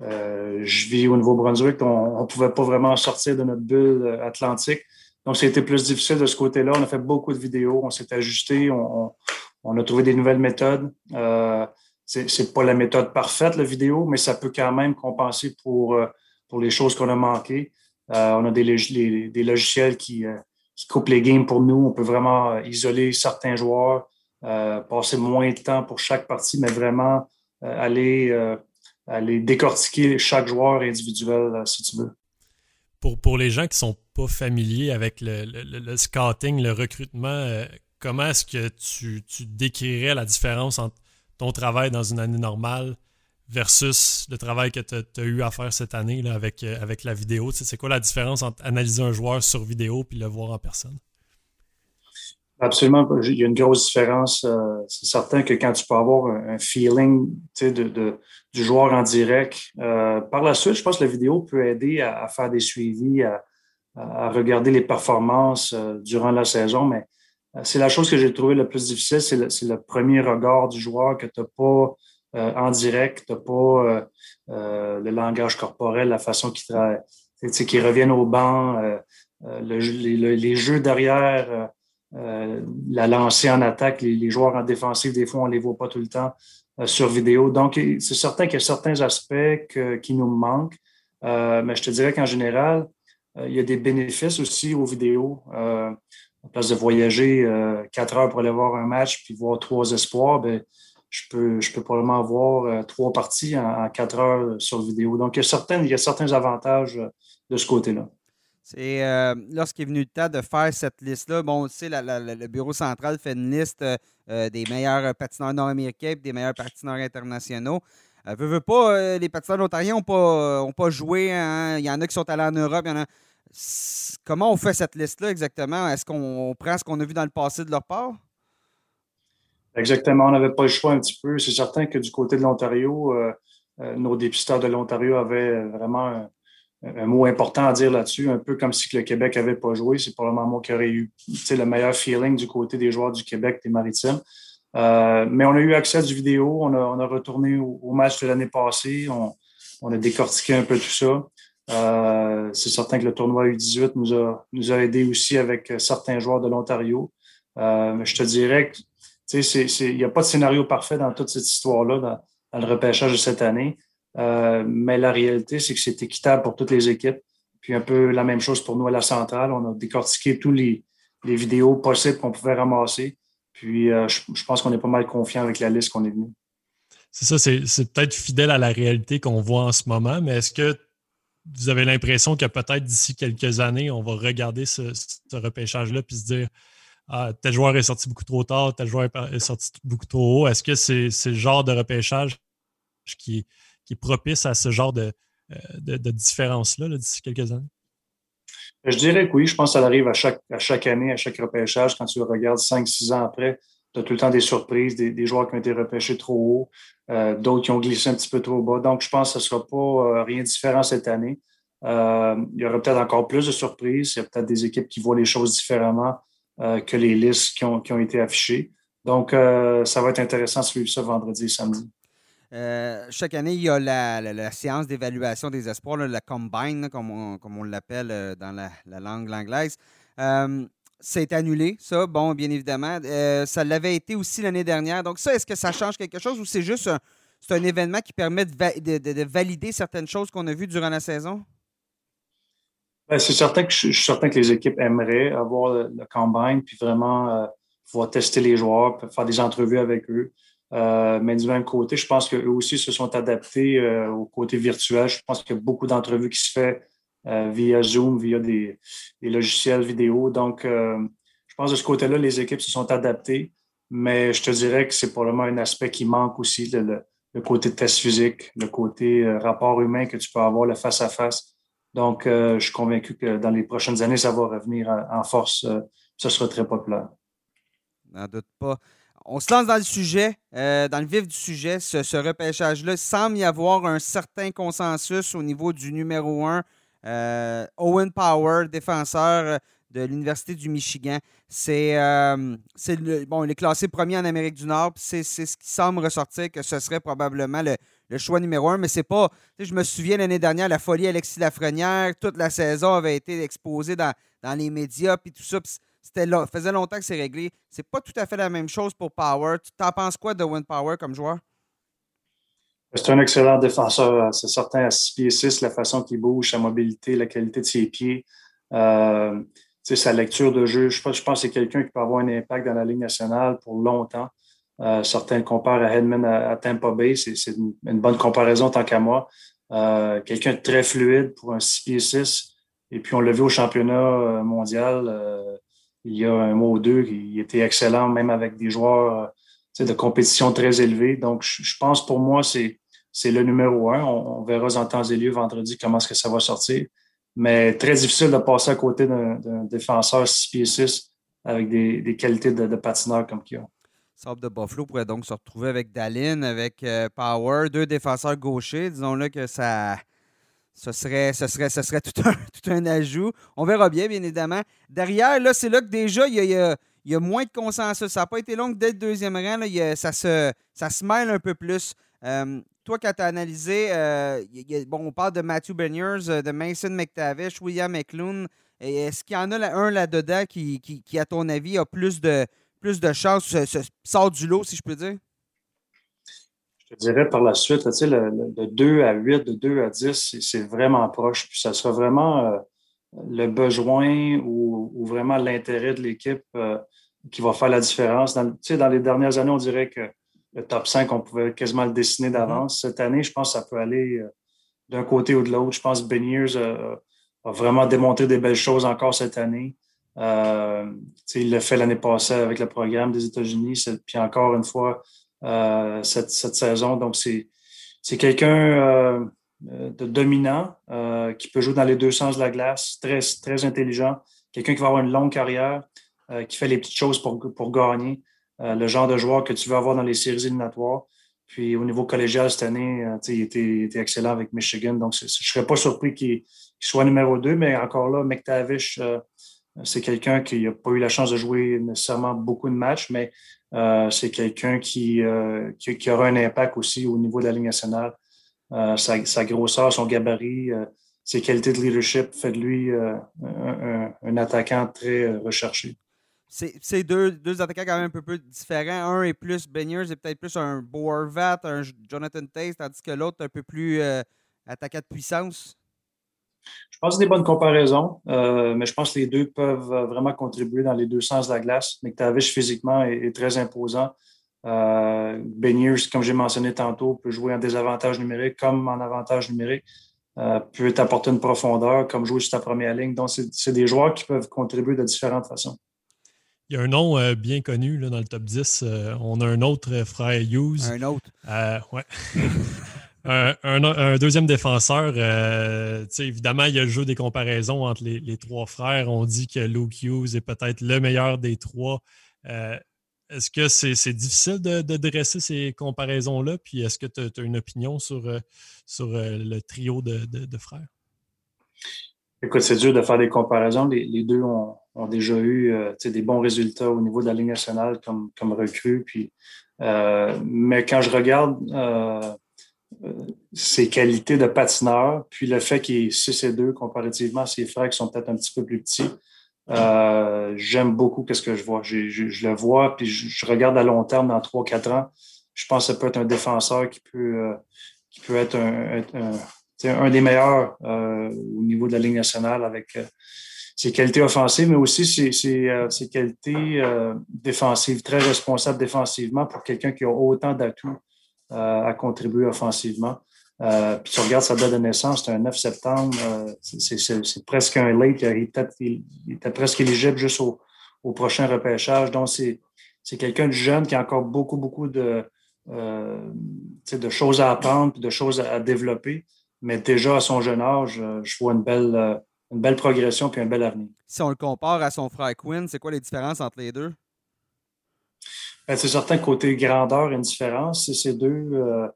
je vis au Nouveau-Brunswick, on ne pouvait pas vraiment sortir de notre bulle euh, atlantique. Donc, c'était plus difficile de ce côté-là. On a fait beaucoup de vidéos, on s'est ajusté, on, a trouvé des nouvelles méthodes. Euh, c'est pas la méthode parfaite, la vidéo, mais ça peut quand même compenser pour, euh, pour les choses qu'on a manquées. on a des, des logiciels qui, qui, coupent les games pour nous. On peut vraiment isoler certains joueurs, passer moins de temps pour chaque partie, mais vraiment aller aller décortiquer chaque joueur individuel, euh, si tu veux. Pour, pour les gens qui ne sont pas familiers avec le, le, scouting, le recrutement, euh, comment est-ce que tu, tu, décrirais la différence entre ton travail dans une année normale versus le travail que tu as, eu à faire cette année là, avec, euh, avec la vidéo? c'est quoi la différence entre analyser un joueur sur vidéo et le voir en personne? Absolument. Il y a une grosse différence. Euh, c'est certain que quand tu peux avoir un feeling de, de, du joueur en direct, euh, par la suite, je pense que la vidéo peut aider à, faire des suivis, à, regarder les performances euh, durant la saison. Mais c'est la chose que j'ai trouvé le plus difficile, c'est le, premier regard du joueur que tu n'as pas en direct, tu n'as pas le langage corporel, la façon qu'il qu reviennent au banc, le, les, les, jeux derrière euh, la lancée en attaque, les, joueurs en défensive, des fois, on ne les voit pas tout le temps euh, sur vidéo. Donc, c'est certain qu'il y a certains aspects qui nous manquent, euh, mais je te dirais qu'en général, il y a des bénéfices aussi aux vidéos. en place de voyager quatre heures pour aller voir un match puis voir trois espoirs, ben, je peux, je peux probablement avoir trois parties en, quatre heures sur vidéo. Donc, il y a, certaines, il y a certains avantages de ce côté-là. C'est euh, lorsqu'il est venu le temps de faire cette liste-là, bon, tu sais, le bureau central fait une liste euh, euh, des meilleurs patineurs nord-américains et des meilleurs patineurs internationaux. Euh, veux, veux pas, les patineurs d'Ontario n'ont pas, ont joué. Hein. Il y en a qui sont allés en Europe. Il y en a... Comment on fait cette liste-là exactement? Est-ce qu'on prend ce qu'on a vu dans le passé de leur part? Exactement. On n'avait pas le choix un petit peu. C'est certain que du côté de l'Ontario, nos dépisteurs de l'Ontario avaient vraiment un mot important à dire là-dessus, un peu comme si le Québec n'avait pas joué. C'est probablement moi qui aurais eu le meilleur feeling du côté des joueurs du Québec, des Maritimes. Euh, mais on a eu accès à du vidéo, on a, retourné au, match de l'année passée, on, a décortiqué un peu tout ça. Euh, c'est certain que le tournoi U18 nous a, nous a aidé aussi avec certains joueurs de l'Ontario. Euh, mais je te dirais qu'il n'y a pas de scénario parfait dans toute cette histoire-là, dans le repêchage de cette année. Euh, mais la réalité, c'est que c'est équitable pour toutes les équipes. Puis un peu la même chose pour nous à la centrale. On a décortiqué tous les, les vidéos possibles qu'on pouvait ramasser. Puis euh, je, pense qu'on est pas mal confiant avec la liste qu'on est venu. C'est ça, c'est peut-être fidèle à la réalité qu'on voit en ce moment, mais est-ce que vous avez l'impression que peut-être d'ici quelques années, on va regarder ce, ce repêchage-là puis se dire ah, tel joueur est sorti beaucoup trop tard, tel joueur est sorti beaucoup trop haut. Est-ce que c'est le genre de repêchage qui, qui est propice à ce genre de, euh, de, différence-là d'ici quelques années? Je dirais que oui. Je pense que ça arrive à chaque, à chaque année, à chaque repêchage. Quand tu regardes 5-6 ans après, tu as tout le temps des surprises, des, joueurs qui ont été repêchés trop haut, euh, d'autres qui ont glissé un petit peu trop bas. Donc, je pense que ce ne sera pas euh, rien de différent cette année. il y aura peut-être encore plus de surprises. Il y a peut-être des équipes qui voient les choses différemment que les listes qui ont, qui ont été affichées. Donc, ça va être intéressant de suivre ça vendredi et samedi. Euh, chaque année, il y a la, séance d'évaluation des espoirs, la combine, comme on, l'appelle euh, dans la, langue anglaise. Euh, c'est annulé, ça, bon, bien évidemment. ça l'avait été aussi l'année dernière. Donc, ça, est-ce que ça change quelque chose ou c'est juste un, un événement qui permet de, valider certaines choses qu'on a vues durant la saison? Ben, c'est certain que je, suis certain que les équipes aimeraient avoir le, le combine puis vraiment pouvoir tester les joueurs, faire des entrevues avec eux. Euh, mais du même côté, je pense qu'eux aussi se sont adaptés euh, au côté virtuel. Je pense qu'il y a beaucoup d'entrevues qui se font euh, via Zoom, via des, logiciels vidéo. Donc, je pense que de ce côté-là, les équipes se sont adaptées. Mais je te dirais que c'est probablement un aspect qui manque aussi, le, côté test physique, le côté rapport humain que tu peux avoir, le face-à-face. Donc, je suis convaincu que dans les prochaines années, ça va revenir en, force. ce sera très populaire. N'en doute pas. On se lance dans le sujet, euh, dans le vif du sujet. Ce, repêchage-là, semble y avoir un certain consensus au niveau du numéro un. Euh, Owen Power, défenseur de l'Université du Michigan. C'est euh, bon, il est classé premier en Amérique du Nord. C'est ce qui semble ressortir que ce serait probablement le, choix numéro un. Mais c'est pas. Je me souviens l'année dernière, la folie Alexis Lafrenière, toute la saison avait été exposée dans, dans les médias puis tout ça. C'était là, faisait longtemps que c'est réglé. C'est pas tout à fait la même chose pour Power. Tu t'en penses quoi de Win Power comme joueur? C'est un excellent défenseur. C'est certain à 6 pieds 6, la façon qu'il bouge, sa mobilité, la qualité de ses pieds, euh, sa lecture de jeu. Je pense, que c'est quelqu'un qui peut avoir un impact dans la Ligue nationale pour longtemps. Euh, certains comparent à Hedman à, Tampa Bay. C'est une, bonne comparaison tant qu'à moi. Euh, quelqu'un de très fluide pour un 6 pieds 6. Et puis, on l'a vu au championnat mondial il y a un mois ou deux, il était excellent, même avec des joueurs euh, de compétition très élevés. Donc, je, pense pour moi, c'est, c'est le numéro un. On, verra en temps et lieu vendredi comment est-ce que ça va sortir. Mais très difficile de passer à côté d'un, défenseur 6 pieds 6 avec des, qualités de, patineur comme qu'il a. Sable de Buffalo pourrait donc se retrouver avec Dallin, avec euh, Power, deux défenseurs gauchers. Disons-le que ça, ce serait, ce serait, ce serait tout, un, tout un ajout. On verra bien, bien évidemment. Derrière, là, c'est là que déjà, il y a, il y a, moins de consensus. Ça n'a pas été long dès le deuxième rang. Là, ça, se, ça se mêle un peu plus. Euh, toi, quand tu as analysé, euh, bon, on parle de Matthew Beniers, euh, de Mason McTavish, William McLoone. Est-ce qu'il y en a un là-dedans qui, qui, à ton avis, a plus de, plus de chances, se, sort du lot, si je peux dire? Je dirais par la suite, le, de 2 à 8, de 2 à 10, c'est vraiment proche. Puis ça sera vraiment euh, le besoin ou, vraiment l'intérêt de l'équipe euh, qui va faire la différence. Dans, dans les dernières années, on dirait que le top 5, on pouvait quasiment le dessiner d'avance. Mm-hmm. Cette année, je pense que ça peut aller euh, d'un côté ou de l'autre. Je pense que Beniers vraiment démontré des belles choses encore cette année. Euh, il l'a fait l'année passée avec le programme des États-Unis, puis encore une fois euh, cette, saison. Donc, c'est quelqu'un euh, de dominant qui peut jouer dans les deux sens de la glace, très, très intelligent, quelqu'un qui va avoir une longue carrière, qui fait les petites choses pour, pour gagner, le genre de joueur que tu veux avoir dans les séries éliminatoires. Puis au niveau collégial cette année, il était, était, excellent avec Michigan. Donc, je ne serais pas surpris qu'il soit numéro deux, mais encore là, McTavish, c'est quelqu'un qui n'a pas eu la chance de jouer nécessairement beaucoup de matchs, mais euh, c'est quelqu'un qui, euh, qui, aura un impact aussi au niveau de la Ligue nationale. Euh, sa, grosseur, son gabarit, ses qualités de leadership fait de lui un, attaquant très recherché. C'est deux, deux attaquants quand même un peu, différents. Un est plus Beniers, c'est peut-être plus un Boervat, un Jonathan Taze, tandis que l'autre un peu plus attaquant de puissance. Je pense que c'est des bonnes comparaisons, euh, mais je pense que les deux peuvent euh, vraiment contribuer dans les deux sens de la glace. McTavish, physiquement, est, très imposant. Euh, comme j'ai mentionné tantôt, peut jouer en désavantage numérique comme en avantage numérique. Euh, peut t'apporter une profondeur comme jouer sur ta première ligne. Donc, c'est des joueurs qui peuvent contribuer de différentes façons. Il y a un nom bien connu là, dans le top 10. on a un autre frère Hughes. Un autre. ouais. un, deuxième défenseur, euh, évidemment, il y a le jeu des comparaisons entre les, trois frères. On dit que Luke Hughes est peut-être le meilleur des trois. Euh, est-ce que c'est difficile de, dresser ces comparaisons-là? Puis est-ce que tu as, une opinion sur, euh, sur le trio de, frères? Écoute, c'est dur de faire des comparaisons. Les, deux ont, déjà eu des bons résultats au niveau de la Ligue nationale comme, comme recrue. Puis, mais quand je regarde ses qualités de patineur, puis le fait qu'il est 6 et 2 comparativement à ses frères qui sont peut-être un petit peu plus petits. Euh, j'aime beaucoup ce que je vois. Je, le vois, puis je, regarde à long terme, dans 3-4 ans. Je pense que ça peut être un défenseur qui peut, euh, qui peut être un, des meilleurs euh, au niveau de la Ligue nationale avec ses qualités offensives, mais aussi ses, ses qualités défensives, très responsable défensivement pour quelqu'un qui a autant d'atouts à contribuer offensivement. Euh, puis tu regardes sa date de naissance, c'est un 9 septembre, euh, c'est presque un late, il, était presque éligible juste au, prochain repêchage. Donc, c'est quelqu'un de jeune qui a encore beaucoup, beaucoup de, euh, de choses à apprendre, de choses à, développer. Mais déjà à son jeune âge, je vois une belle, une belle progression et un bel avenir. Si on le compare à son frère Quinn, c'est quoi les différences entre les deux? Ben, c'est certain côté grandeur, une différence. C'est ces deux, euh,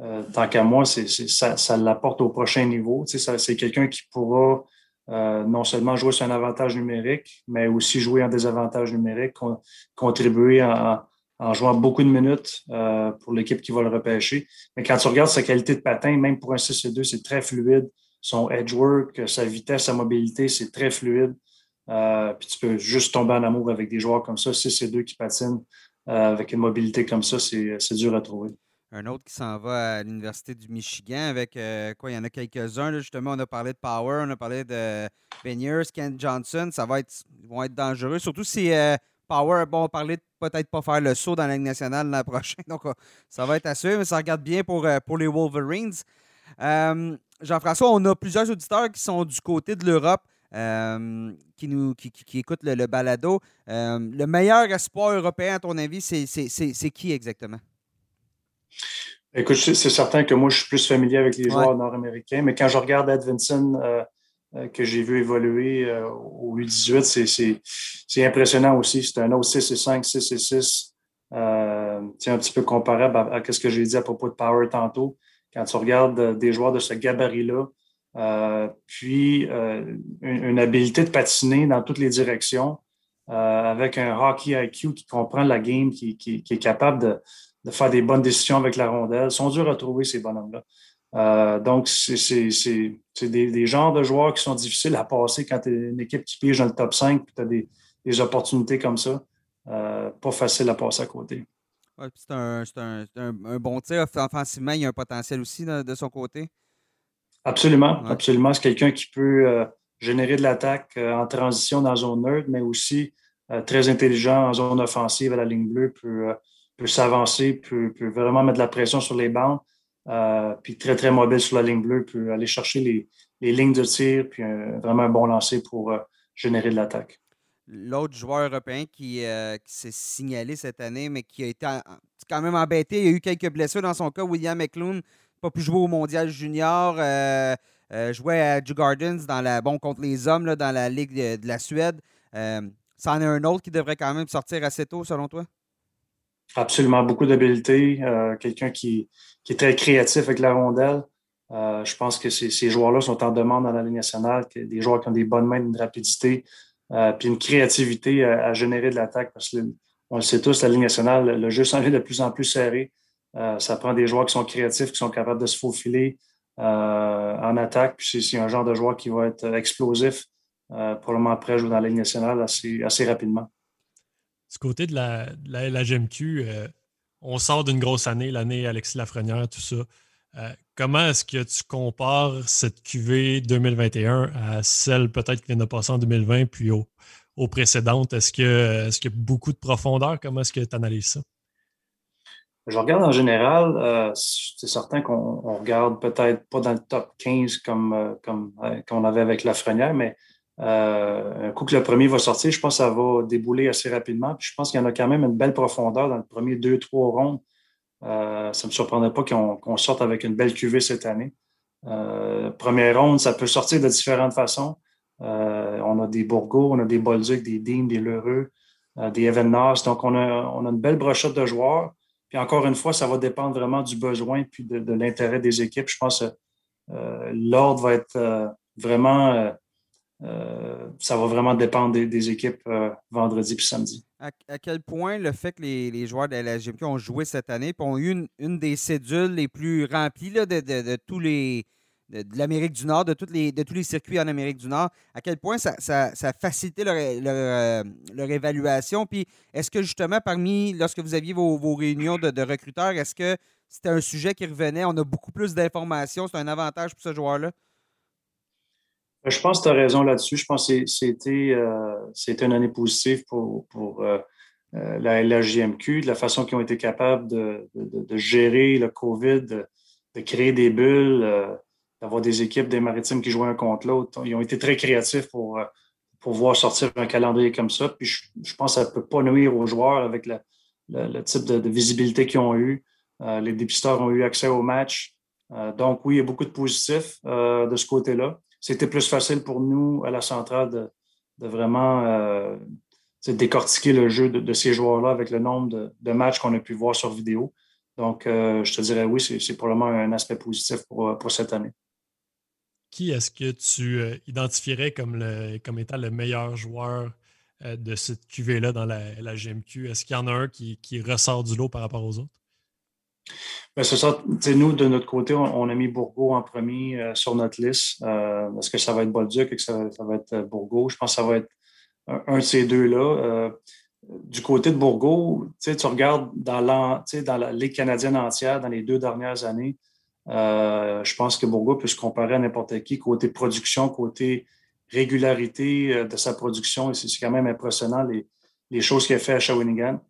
euh, tant qu'à moi, c'est, ça, ça l'apporte au prochain niveau. c'est quelqu'un qui pourra euh, non seulement jouer sur un avantage numérique, mais aussi jouer en désavantage numérique, contribuer en, jouant beaucoup de minutes pour l'équipe qui va le repêcher. Mais quand tu regardes sa qualité de patin, même pour un 6 et 2, c'est très fluide. Son edge work, sa vitesse, sa mobilité, c'est très fluide. puis tu peux juste tomber en amour avec des joueurs comme ça, 6 et 2 qui patinent euh, avec une mobilité comme ça, c'est dur à trouver. Un autre qui s'en va à l'Université du Michigan avec euh, quoi? Il y en a quelques-uns. Justement, on a parlé de Power, on a parlé de Beniers, Ken Johnson. Ça va être, ils vont être dangereux. Surtout si euh, Power, bon, on parlait de peut-être pas faire le saut dans la Ligue nationale l'an prochain. Donc, ça va être à suivre, mais ça regarde bien pour, pour les Wolverines. Jean-François, on a plusieurs auditeurs qui sont du côté de l'Europe. Euh, qui, nous, qui, qui, écoutent le, balado. Euh, le meilleur espoir européen, à ton avis, c'est qui exactement? Écoute, c'est certain que moi, je suis plus familier avec les joueurs nord-américains, mais quand je regarde Ed Vinson, euh, que j'ai vu évoluer au U18, c'est impressionnant aussi. C'est un autre 6 et 5, 6 et 6. c'est un petit peu comparable à, à ce que j'ai dit à propos de Power tantôt. Quand tu regardes des joueurs de ce gabarit-là, euh, puis euh, une, habileté de patiner dans toutes les directions euh, avec un hockey IQ qui comprend la game, qui, est capable de, faire des bonnes décisions avec la rondelle. Ils sont durs à trouver, ces bonhommes-là. donc, c'est des, genres de joueurs qui sont difficiles à passer quand tu es une équipe qui pige dans le top 5 et tu as des, opportunités comme ça. pas facile à passer à côté. c'est un, bon tir. Offensivement, il y a un potentiel aussi de son côté. Absolument, absolument. C'est quelqu'un qui peut euh, générer de l'attaque euh, en transition dans la zone neutre, mais aussi euh, très intelligent en zone offensive à la ligne bleue, peut, peut s'avancer, peut, peut, vraiment mettre de la pression sur les bancs, puis très, très mobile sur la ligne bleue, peut aller chercher les, lignes de tir, puis vraiment un bon lancer pour générer de l'attaque. L'autre joueur européen qui, qui s'est signalé cette année, mais qui a été quand même embêté, il y a eu quelques blessures dans son cas, William McLoone, pas pu jouer au Mondial Junior. jouait à Drew Gardens dans la, bon, contre les hommes là, dans la Ligue de, la Suède. Euh, c'en est un autre qui devrait quand même sortir assez tôt, selon toi? Absolument, beaucoup d'habileté. Euh, quelqu'un qui, est très créatif avec la rondelle. Euh, je pense que ces, joueurs-là sont en demande dans la Ligue nationale, des joueurs qui ont des bonnes mains, une rapidité, euh, puis une créativité à, générer de l'attaque. Parce que, on le sait tous, la Ligue nationale, le jeu s'en est de plus en plus serré. Ça prend des joueurs qui sont créatifs, qui sont capables de se faufiler en attaque. Puis c'est un genre de joueur qui va être explosif, probablement après jouer dans la Ligue nationale assez, rapidement du côté de la, euh, on sort d'une grosse année, l'année Alexis Lafrenière, tout ça. Euh, comment est-ce que tu compares cette QV 2021 à celle peut-être qui vient de passer en 2020 puis aux, précédentes? Est-ce qu'il est y a beaucoup de profondeur? Comment est-ce que tu analyses ça? Je regarde en général, euh, c'est certain qu'on regarde peut-être pas dans le top 15 comme, comme qu'on avait avec Lafrenière, mais euh, un coup que le premier va sortir, je pense que ça va débouler assez rapidement. Puis je pense qu'il y en a quand même une belle profondeur dans le premier deux, trois rondes. Euh, ça ne me surprendrait pas qu'on sorte avec une belle cuvée cette année. Euh, première ronde, ça peut sortir de différentes façons. on a des Bourgots, on a des Bolduc, des Dean, des Lheureux, des Evan Donc, on a, on a une belle brochette de joueurs. Puis encore une fois, ça va dépendre vraiment du besoin puis de, l'intérêt des équipes. Je pense que l'ordre va être vraiment euh, ça va vraiment dépendre des, équipes euh, vendredi puis samedi. À, quel point le fait que les, joueurs de la GMQ ont joué cette année ont eu une, des cédules les plus remplies de, tous les de, l'Amérique du Nord, de, les, de tous les circuits en Amérique du Nord, à quel point ça, ça, a facilité leur, euh, évaluation. Puis est-ce que justement, parmi, lorsque vous aviez vos, vos réunions de, recruteurs, est-ce que c'était un sujet qui revenait? On a beaucoup plus d'informations, c'est un avantage pour ce joueur-là? Euh, je pense que tu as raison là-dessus. Je pense que c'était euh, une année positive pour, pour la, la, de la façon qu'ils ont été capables de, de, gérer le COVID, de, créer des bulles, d'avoir des équipes des maritimes qui jouaient un contre l'autre. Ils ont été très créatifs pour, pour voir sortir un calendrier comme ça. Puis je, pense que ça ne peut pas nuire aux joueurs avec le, le, type de, visibilité qu'ils ont eu. les dépisteurs ont eu accès au match. donc oui, il y a beaucoup de positifs de ce côté-là c'était plus facile pour nous à la centrale de, vraiment euh, décortiquer le jeu de, ces joueurs-là avec le nombre de, matchs qu'on a pu voir sur vidéo. Donc, euh, je te dirais oui, c'est probablement un aspect positif pour, pour cette année. Qui est-ce que tu euh, identifierais comme, étant le meilleur joueur de cette QV-là dans la, GMQ? Est-ce qu'il y en a un qui, ressort du lot par rapport aux autres? Ben, nous, de notre côté, on, a mis Bourgo en premier euh, sur notre liste. Euh, est-ce que ça va être Bolduc et que ça, va être euh, Bourgo? Je pense que ça va être un, de ces deux-là. du côté de Bourgo, tu regardes dans, dans la Ligue canadienne entière, dans les deux dernières années, je pense que Bourgo peut se comparer à n'importe qui, côté production, côté régularité de sa production. Et c'est quand même impressionnant les, les choses qu'il a fait à Shawinigan.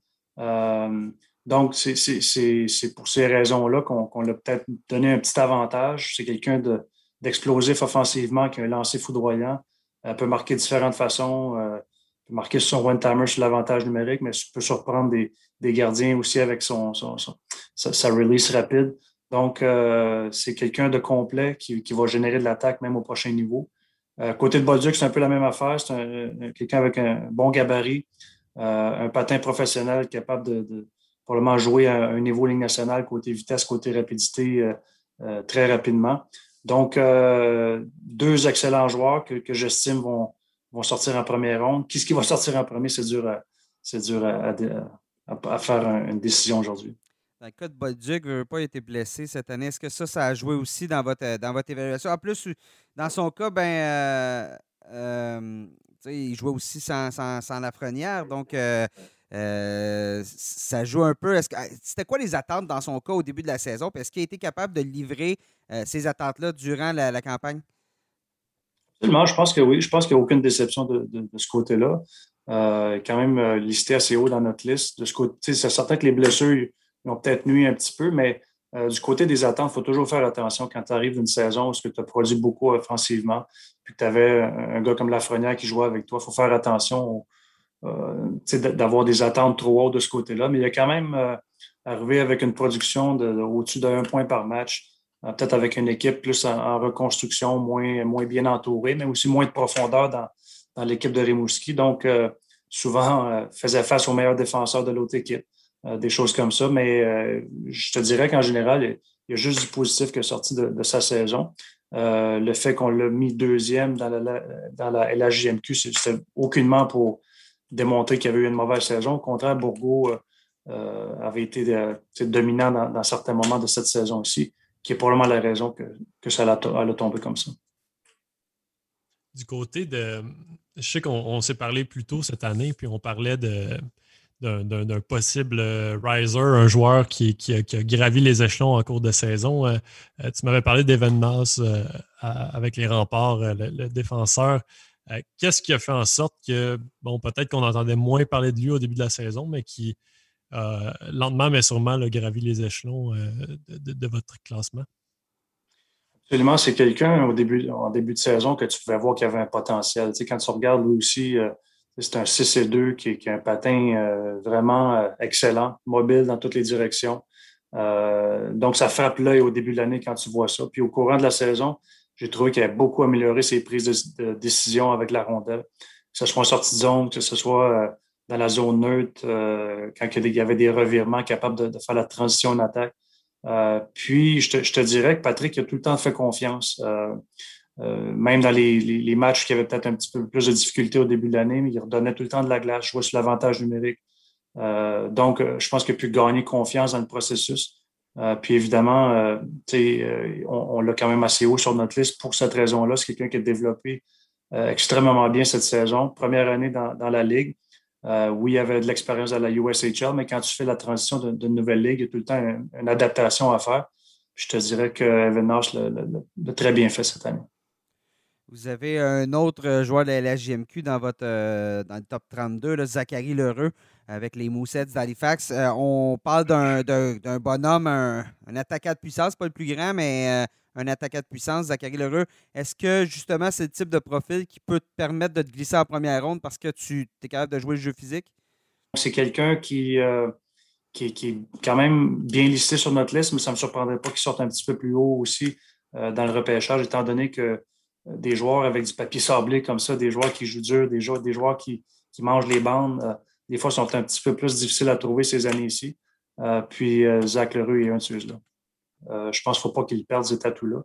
Donc, c'est pour ces raisons-là qu'on l'a peut-être donné un petit avantage. C'est quelqu'un d'explosif offensivement, qui a un lancer foudroyant, euh, peut marquer de différentes façons, euh, peut marquer son one-timer sur l'avantage numérique, mais peut surprendre des, gardiens aussi avec son, sa, release rapide. Donc, euh, c'est quelqu'un de complet qui, va générer de l'attaque même au prochain niveau. côté de Bolduc, c'est un peu la même affaire. C'est quelqu'un avec un bon gabarit, un patin professionnel capable de probablement jouer à un niveau Ligue nationale, côté vitesse, côté rapidité, euh, euh, très rapidement. Donc, euh, deux excellents joueurs que, j'estime vont, vont sortir en première ronde. Qui ce qui va sortir en premier, c'est dur c'est dur à, faire une décision aujourd'hui. Le cas de Bolduc, veut pas été blessé cette année. Est-ce que ça, ça a joué aussi dans votre, dans votre évaluation? En plus, dans son cas, ben, il jouait aussi sans, sans, sans. Donc, euh, ça joue un peu. C'était quoi les attentes dans son cas au début de la saison? Est-ce qu'il a été capable de livrer euh, ces attentes-là durant la, campagne? Absolument, je pense que oui. Je pense qu'il n'y a aucune déception de, ce côté-là. Euh, quand même listé assez haut dans notre liste. De ce côté, c'est certain que les blessures ont peut-être nuit un petit peu, mais du côté des attentes, il faut toujours faire attention quand tu arrives d'une saison où tu as produit beaucoup offensivement, puis que tu avais un gars comme Lafrenière qui jouait avec toi. Il faut faire attention d'avoir des attentes trop hautes de ce côté-là. Mais il y a quand même arrivé avec une production de, au-dessus d'un point par match, euh, peut-être avec une équipe plus en, reconstruction, moins, bien entourée, mais aussi moins de profondeur dans, l'équipe de Rimouski. Donc, euh, souvent, euh, faisait face aux meilleurs défenseurs de l'autre équipe, des choses comme ça. Mais je te dirais qu'en général, il y a juste du positif qui est sorti de, sa saison. le fait qu'on l'a mis deuxième dans la, dans la LHJMQ, c'est aucunement pour démontrer qu'il y avait eu une mauvaise saison. Au contraire, Bourgo euh, avait été euh, dominant dans, certains moments de cette saison aussi, qui est probablement la raison que, que ça a, tombé comme ça. Du côté de. Je sais qu'on s'est parlé plus tôt cette année, puis on parlait de d'un possible riser, un joueur qui, qui, a, gravi les échelons en cours de saison. Euh, tu m'avais parlé d'Evan avec les remparts, le, défenseur. Qu'est-ce qui a fait en sorte que, bon, peut-être qu'on entendait moins parler de lui au début de la saison, mais qui, euh, lentement, mais sûrement, le gravi les échelons euh, de, votre classement? Absolument, c'est quelqu'un début, en début de saison que tu pouvais voir qu'il avait un potentiel. Tu sais, quand tu regardes lui aussi, euh, c'est un 6 et 2 qui, qui un patin vraiment excellent, mobile dans toutes les directions. donc, ça frappe l'œil au début de l'année quand tu vois ça. Puis au courant de la saison, j'ai trouvé qu'il a beaucoup amélioré ses prises de, décision avec la rondelle, que ce soit en sortie de zone, que ce soit dans la zone neutre euh, quand il y avait des revirements capables de, faire la transition en attaque. Euh, puis, je te, dirais que Patrick a tout le temps fait confiance. Euh, même dans les, matchs qui avaient peut-être un petit peu plus de difficultés au début de l'année, mais il redonnait tout le temps de la glace, jouait sur l'avantage numérique. donc, je pense qu'il a pu gagner confiance dans le processus. puis évidemment, on, on l'a quand même assez haut sur notre liste pour cette raison-là. C'est quelqu'un qui a développé extrêmement bien cette saison. Première année dans, dans la Ligue. Euh, oui, il y avait de l'expérience à la USHL, mais quand tu fais la transition d'une nouvelle ligue, il y a tout le temps une, adaptation à faire. je te dirais que Evan Nash l'a très bien fait cette année. Vous avez un autre joueur de la JMQ dans, votre, euh, dans le top 32, le Zachary Lheureux, avec les Moussets d'Halifax. Euh, on parle d'un bonhomme, un, attaquant de puissance, pas le plus grand, mais un attaquant de puissance, Zachary Lheureux. Est-ce que justement c'est le type de profil qui peut te permettre de te glisser en première ronde parce que tu es capable de jouer le jeu physique? C'est quelqu'un qui, euh, qui, est quand même bien listé sur notre liste, mais ça ne me surprendrait pas qu'il sorte un petit peu plus haut aussi euh, dans le repêchage, étant donné que euh, des joueurs avec du papier sablé comme ça, des joueurs qui jouent dur, des joueurs, des joueurs qui, mangent les bandes, des fois sont un petit peu plus difficiles à trouver ces années-ci. puis Zach Leroux est un de ceux-là. Euh, je pense qu'il ne faut pas qu'ils perdent ces atouts-là.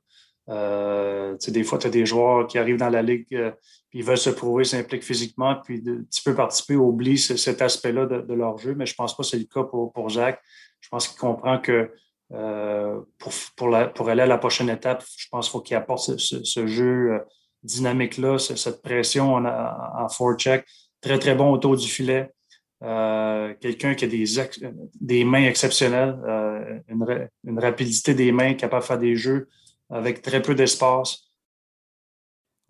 Euh, des fois, tu as des joueurs qui arrivent dans la ligue, euh, puis ils veulent se prouver, s'impliquent physiquement, puis de, petit peu participer, oublient cet aspect-là de, leur jeu, mais je pense pas que c'est le cas pour, pour Zach. Je pense qu'il comprend que pour, pour, aller à la prochaine étape, je pense qu'il faut qu'il apporte ce, jeu dynamique-là, cette pression en, en, forecheck. Très, très bon autour du filet. Euh, quelqu'un qui a des, des mains exceptionnelles, euh, une, rapidité des mains, capable de faire des jeux avec très peu d'espace.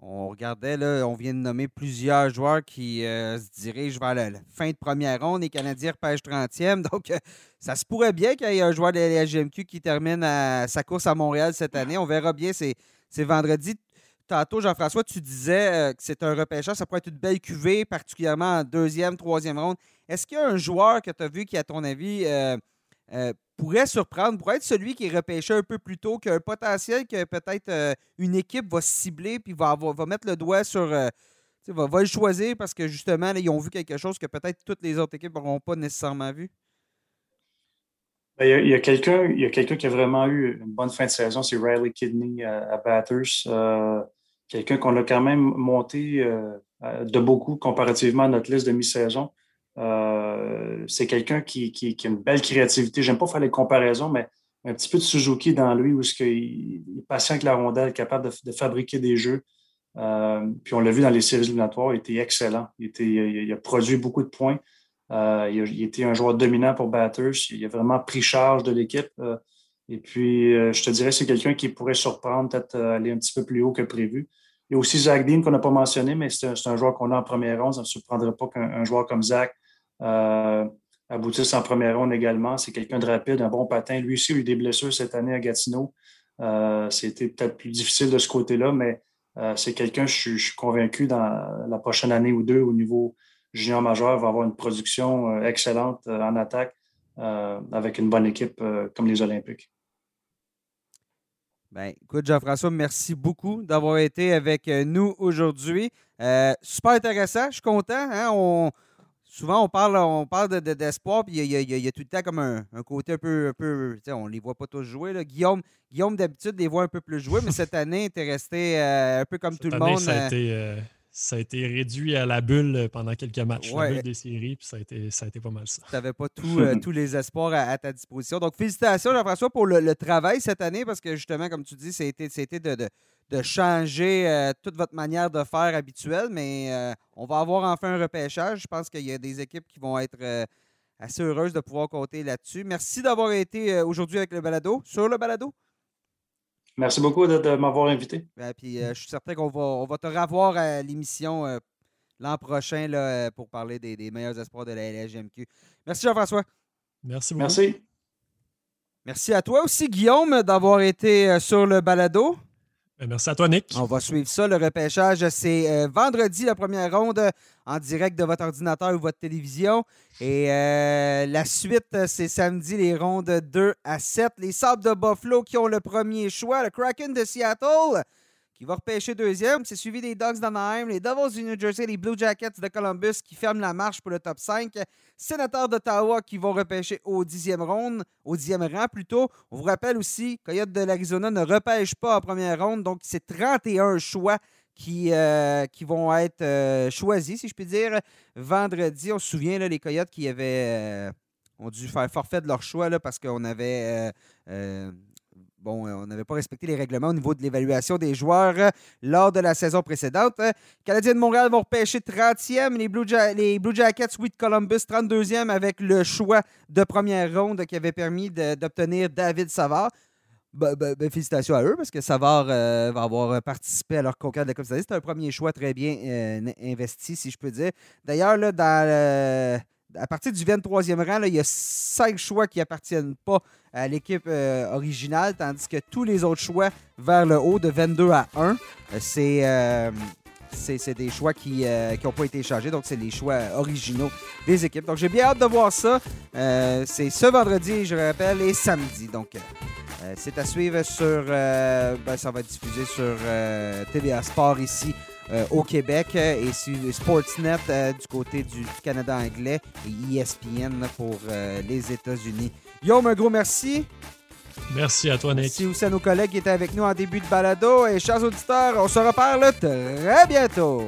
On regardait, là, on vient de nommer plusieurs joueurs qui euh, se dirigent vers la, fin de première ronde. Les Canadiens repêchent 30e. Donc, ça se pourrait bien qu'il y ait un joueur de la GMQ qui termine sa course à Montréal cette année. On verra bien. C'est vendredi. Tantôt, Jean-François, tu disais que c'est un repêchage. Ça pourrait être une belle cuvée, particulièrement en deuxième, troisième ronde. Est-ce qu'il y a un joueur que tu as vu qui, à ton avis, euh, euh, pourrait surprendre, pourrait être celui qui est repêché un peu plus tôt, qui a un potentiel que peut-être euh, une équipe va cibler puis va, va, mettre le doigt sur. va, va, le choisir parce que justement, ils ont vu quelque chose que peut-être toutes les autres équipes n'auront pas nécessairement vu? Ben, il y a, quelqu'un qui a vraiment eu une bonne fin de saison, c'est Riley Kidney à, Batters. quelqu'un qu'on a quand même monté de beaucoup comparativement à notre liste de mi-saison. Euh, c'est quelqu'un qui, a une belle créativité. J'aime pas faire les comparaisons, mais un petit peu de Suzuki dans lui où il, est patient avec la rondelle, capable de, fabriquer des jeux. Euh, puis on l'a vu dans les séries éliminatoires, il était excellent. Il, a produit beaucoup de points. Euh, il, été un joueur dominant pour Batters. Il a vraiment pris charge de l'équipe. et puis, je te dirais, c'est quelqu'un qui pourrait surprendre, peut-être aller un petit peu plus haut que prévu. Il y a aussi Zach Dean qu'on n'a pas mentionné, mais c'est un, joueur qu'on a en première ronde. Ça ne me surprendrait pas qu'un joueur comme Zach euh, aboutisse en première ronde également. C'est quelqu'un de rapide, un bon patin. Lui aussi a eu des blessures cette année à Gatineau. C'était peut-être plus difficile de ce côté-là, mais c'est quelqu'un, je, suis convaincu, dans la prochaine année ou deux, au niveau junior majeur, va avoir une production excellente en attaque avec une bonne équipe comme les Olympiques. Ben, écoute, Jean-François, merci beaucoup d'avoir été avec euh, nous aujourd'hui. Euh, super intéressant, je suis content. Hein? On, souvent, on parle, on parle d'espoir, de, puis il y, a tout le temps comme un, côté un peu. Un peu on ne les voit pas tous jouer. Là. Guillaume, Guillaume d'habitude, les voit un peu plus jouer, mais cette année, tu es resté euh, un peu comme tout le monde. Ça a été, ça a été réduit à la bulle pendant quelques matchs, la bulle des séries, puis ça a été, ça a été pas mal ça. Tu n'avais pas euh, tous les espoirs à, ta disposition. Donc, félicitations, Jean-François, pour le, travail cette année, parce que justement, comme tu dis, c'était de, de, changer euh, toute votre manière de faire habituelle, mais euh, on va avoir enfin un repêchage. Je pense qu'il y a des équipes qui vont être assez heureuses de pouvoir compter là-dessus. Merci d'avoir été aujourd'hui avec le balado, sur le balado. Merci beaucoup de, m'avoir invité. Ben, puis, euh, je suis certain qu'on va, on va te revoir à l'émission euh, l'an prochain là, euh, pour parler des, meilleurs espoirs de la LGMQ. Merci Jean-François. Merci beaucoup. Merci. Merci à toi aussi, Guillaume, d'avoir été sur le balado. Ben, merci à toi, Nick. On va suivre ça. Le repêchage, c'est euh, vendredi, la première ronde, en direct de votre ordinateur ou votre télévision. Et euh, la suite, c'est samedi, les rondes 2 à 7. Les Sables de Buffalo qui ont le premier choix. Le Kraken de Seattle qui va repêcher deuxième. C'est suivi des Dogs d'Anaheim, les Devils du New Jersey, les Blue Jackets de Columbus qui ferment la marche pour le top 5. Sénateurs d'Ottawa qui vont repêcher au dixième ronde, au dixième rang plutôt. On vous rappelle aussi, Coyote de l'Arizona ne repêche pas en première ronde, donc c'est 31 choix qui, euh, qui vont être euh, choisis, si je puis dire, vendredi. On se souvient, les Coyotes qui avaient... Euh, ont dû faire forfait de leur choix là, parce qu'on avait on n'avait pas respecté les règlements au niveau de l'évaluation des joueurs euh, lors de la saison précédente. Euh, Canadiens de Montréal vont repêcher 30e, les Blue, Jackets, Sweet Columbus, 32e avec le choix de première ronde qui avait permis d'obtenir David Savard. Ben, félicitations à eux parce que Savard va avoir participé à leur conquête de la Coupe C'est un premier choix très bien investi, si je peux dire. D'ailleurs, dans à partir du 23e rang, il y a cinq choix qui appartiennent pas à l'équipe euh, originale, tandis que tous les autres choix vers le haut de 22 à 1, euh, euh, c'est des choix qui n'ont pas été changés, donc c'est les choix originaux des équipes. Donc j'ai bien hâte de voir ça. c'est ce vendredi, je rappelle, et samedi. Donc c'est à suivre sur. Ben, ça va être diffusé sur TVA Sport ici euh, au Québec euh, et sur Sportsnet euh, du côté du Canada anglais et ESPN pour les États-Unis. Yo, un gros merci. Merci à toi, Nick. Merci aussi à nos collègues qui étaient avec nous en début de balado. Et chers auditeurs, on se reparle très bientôt.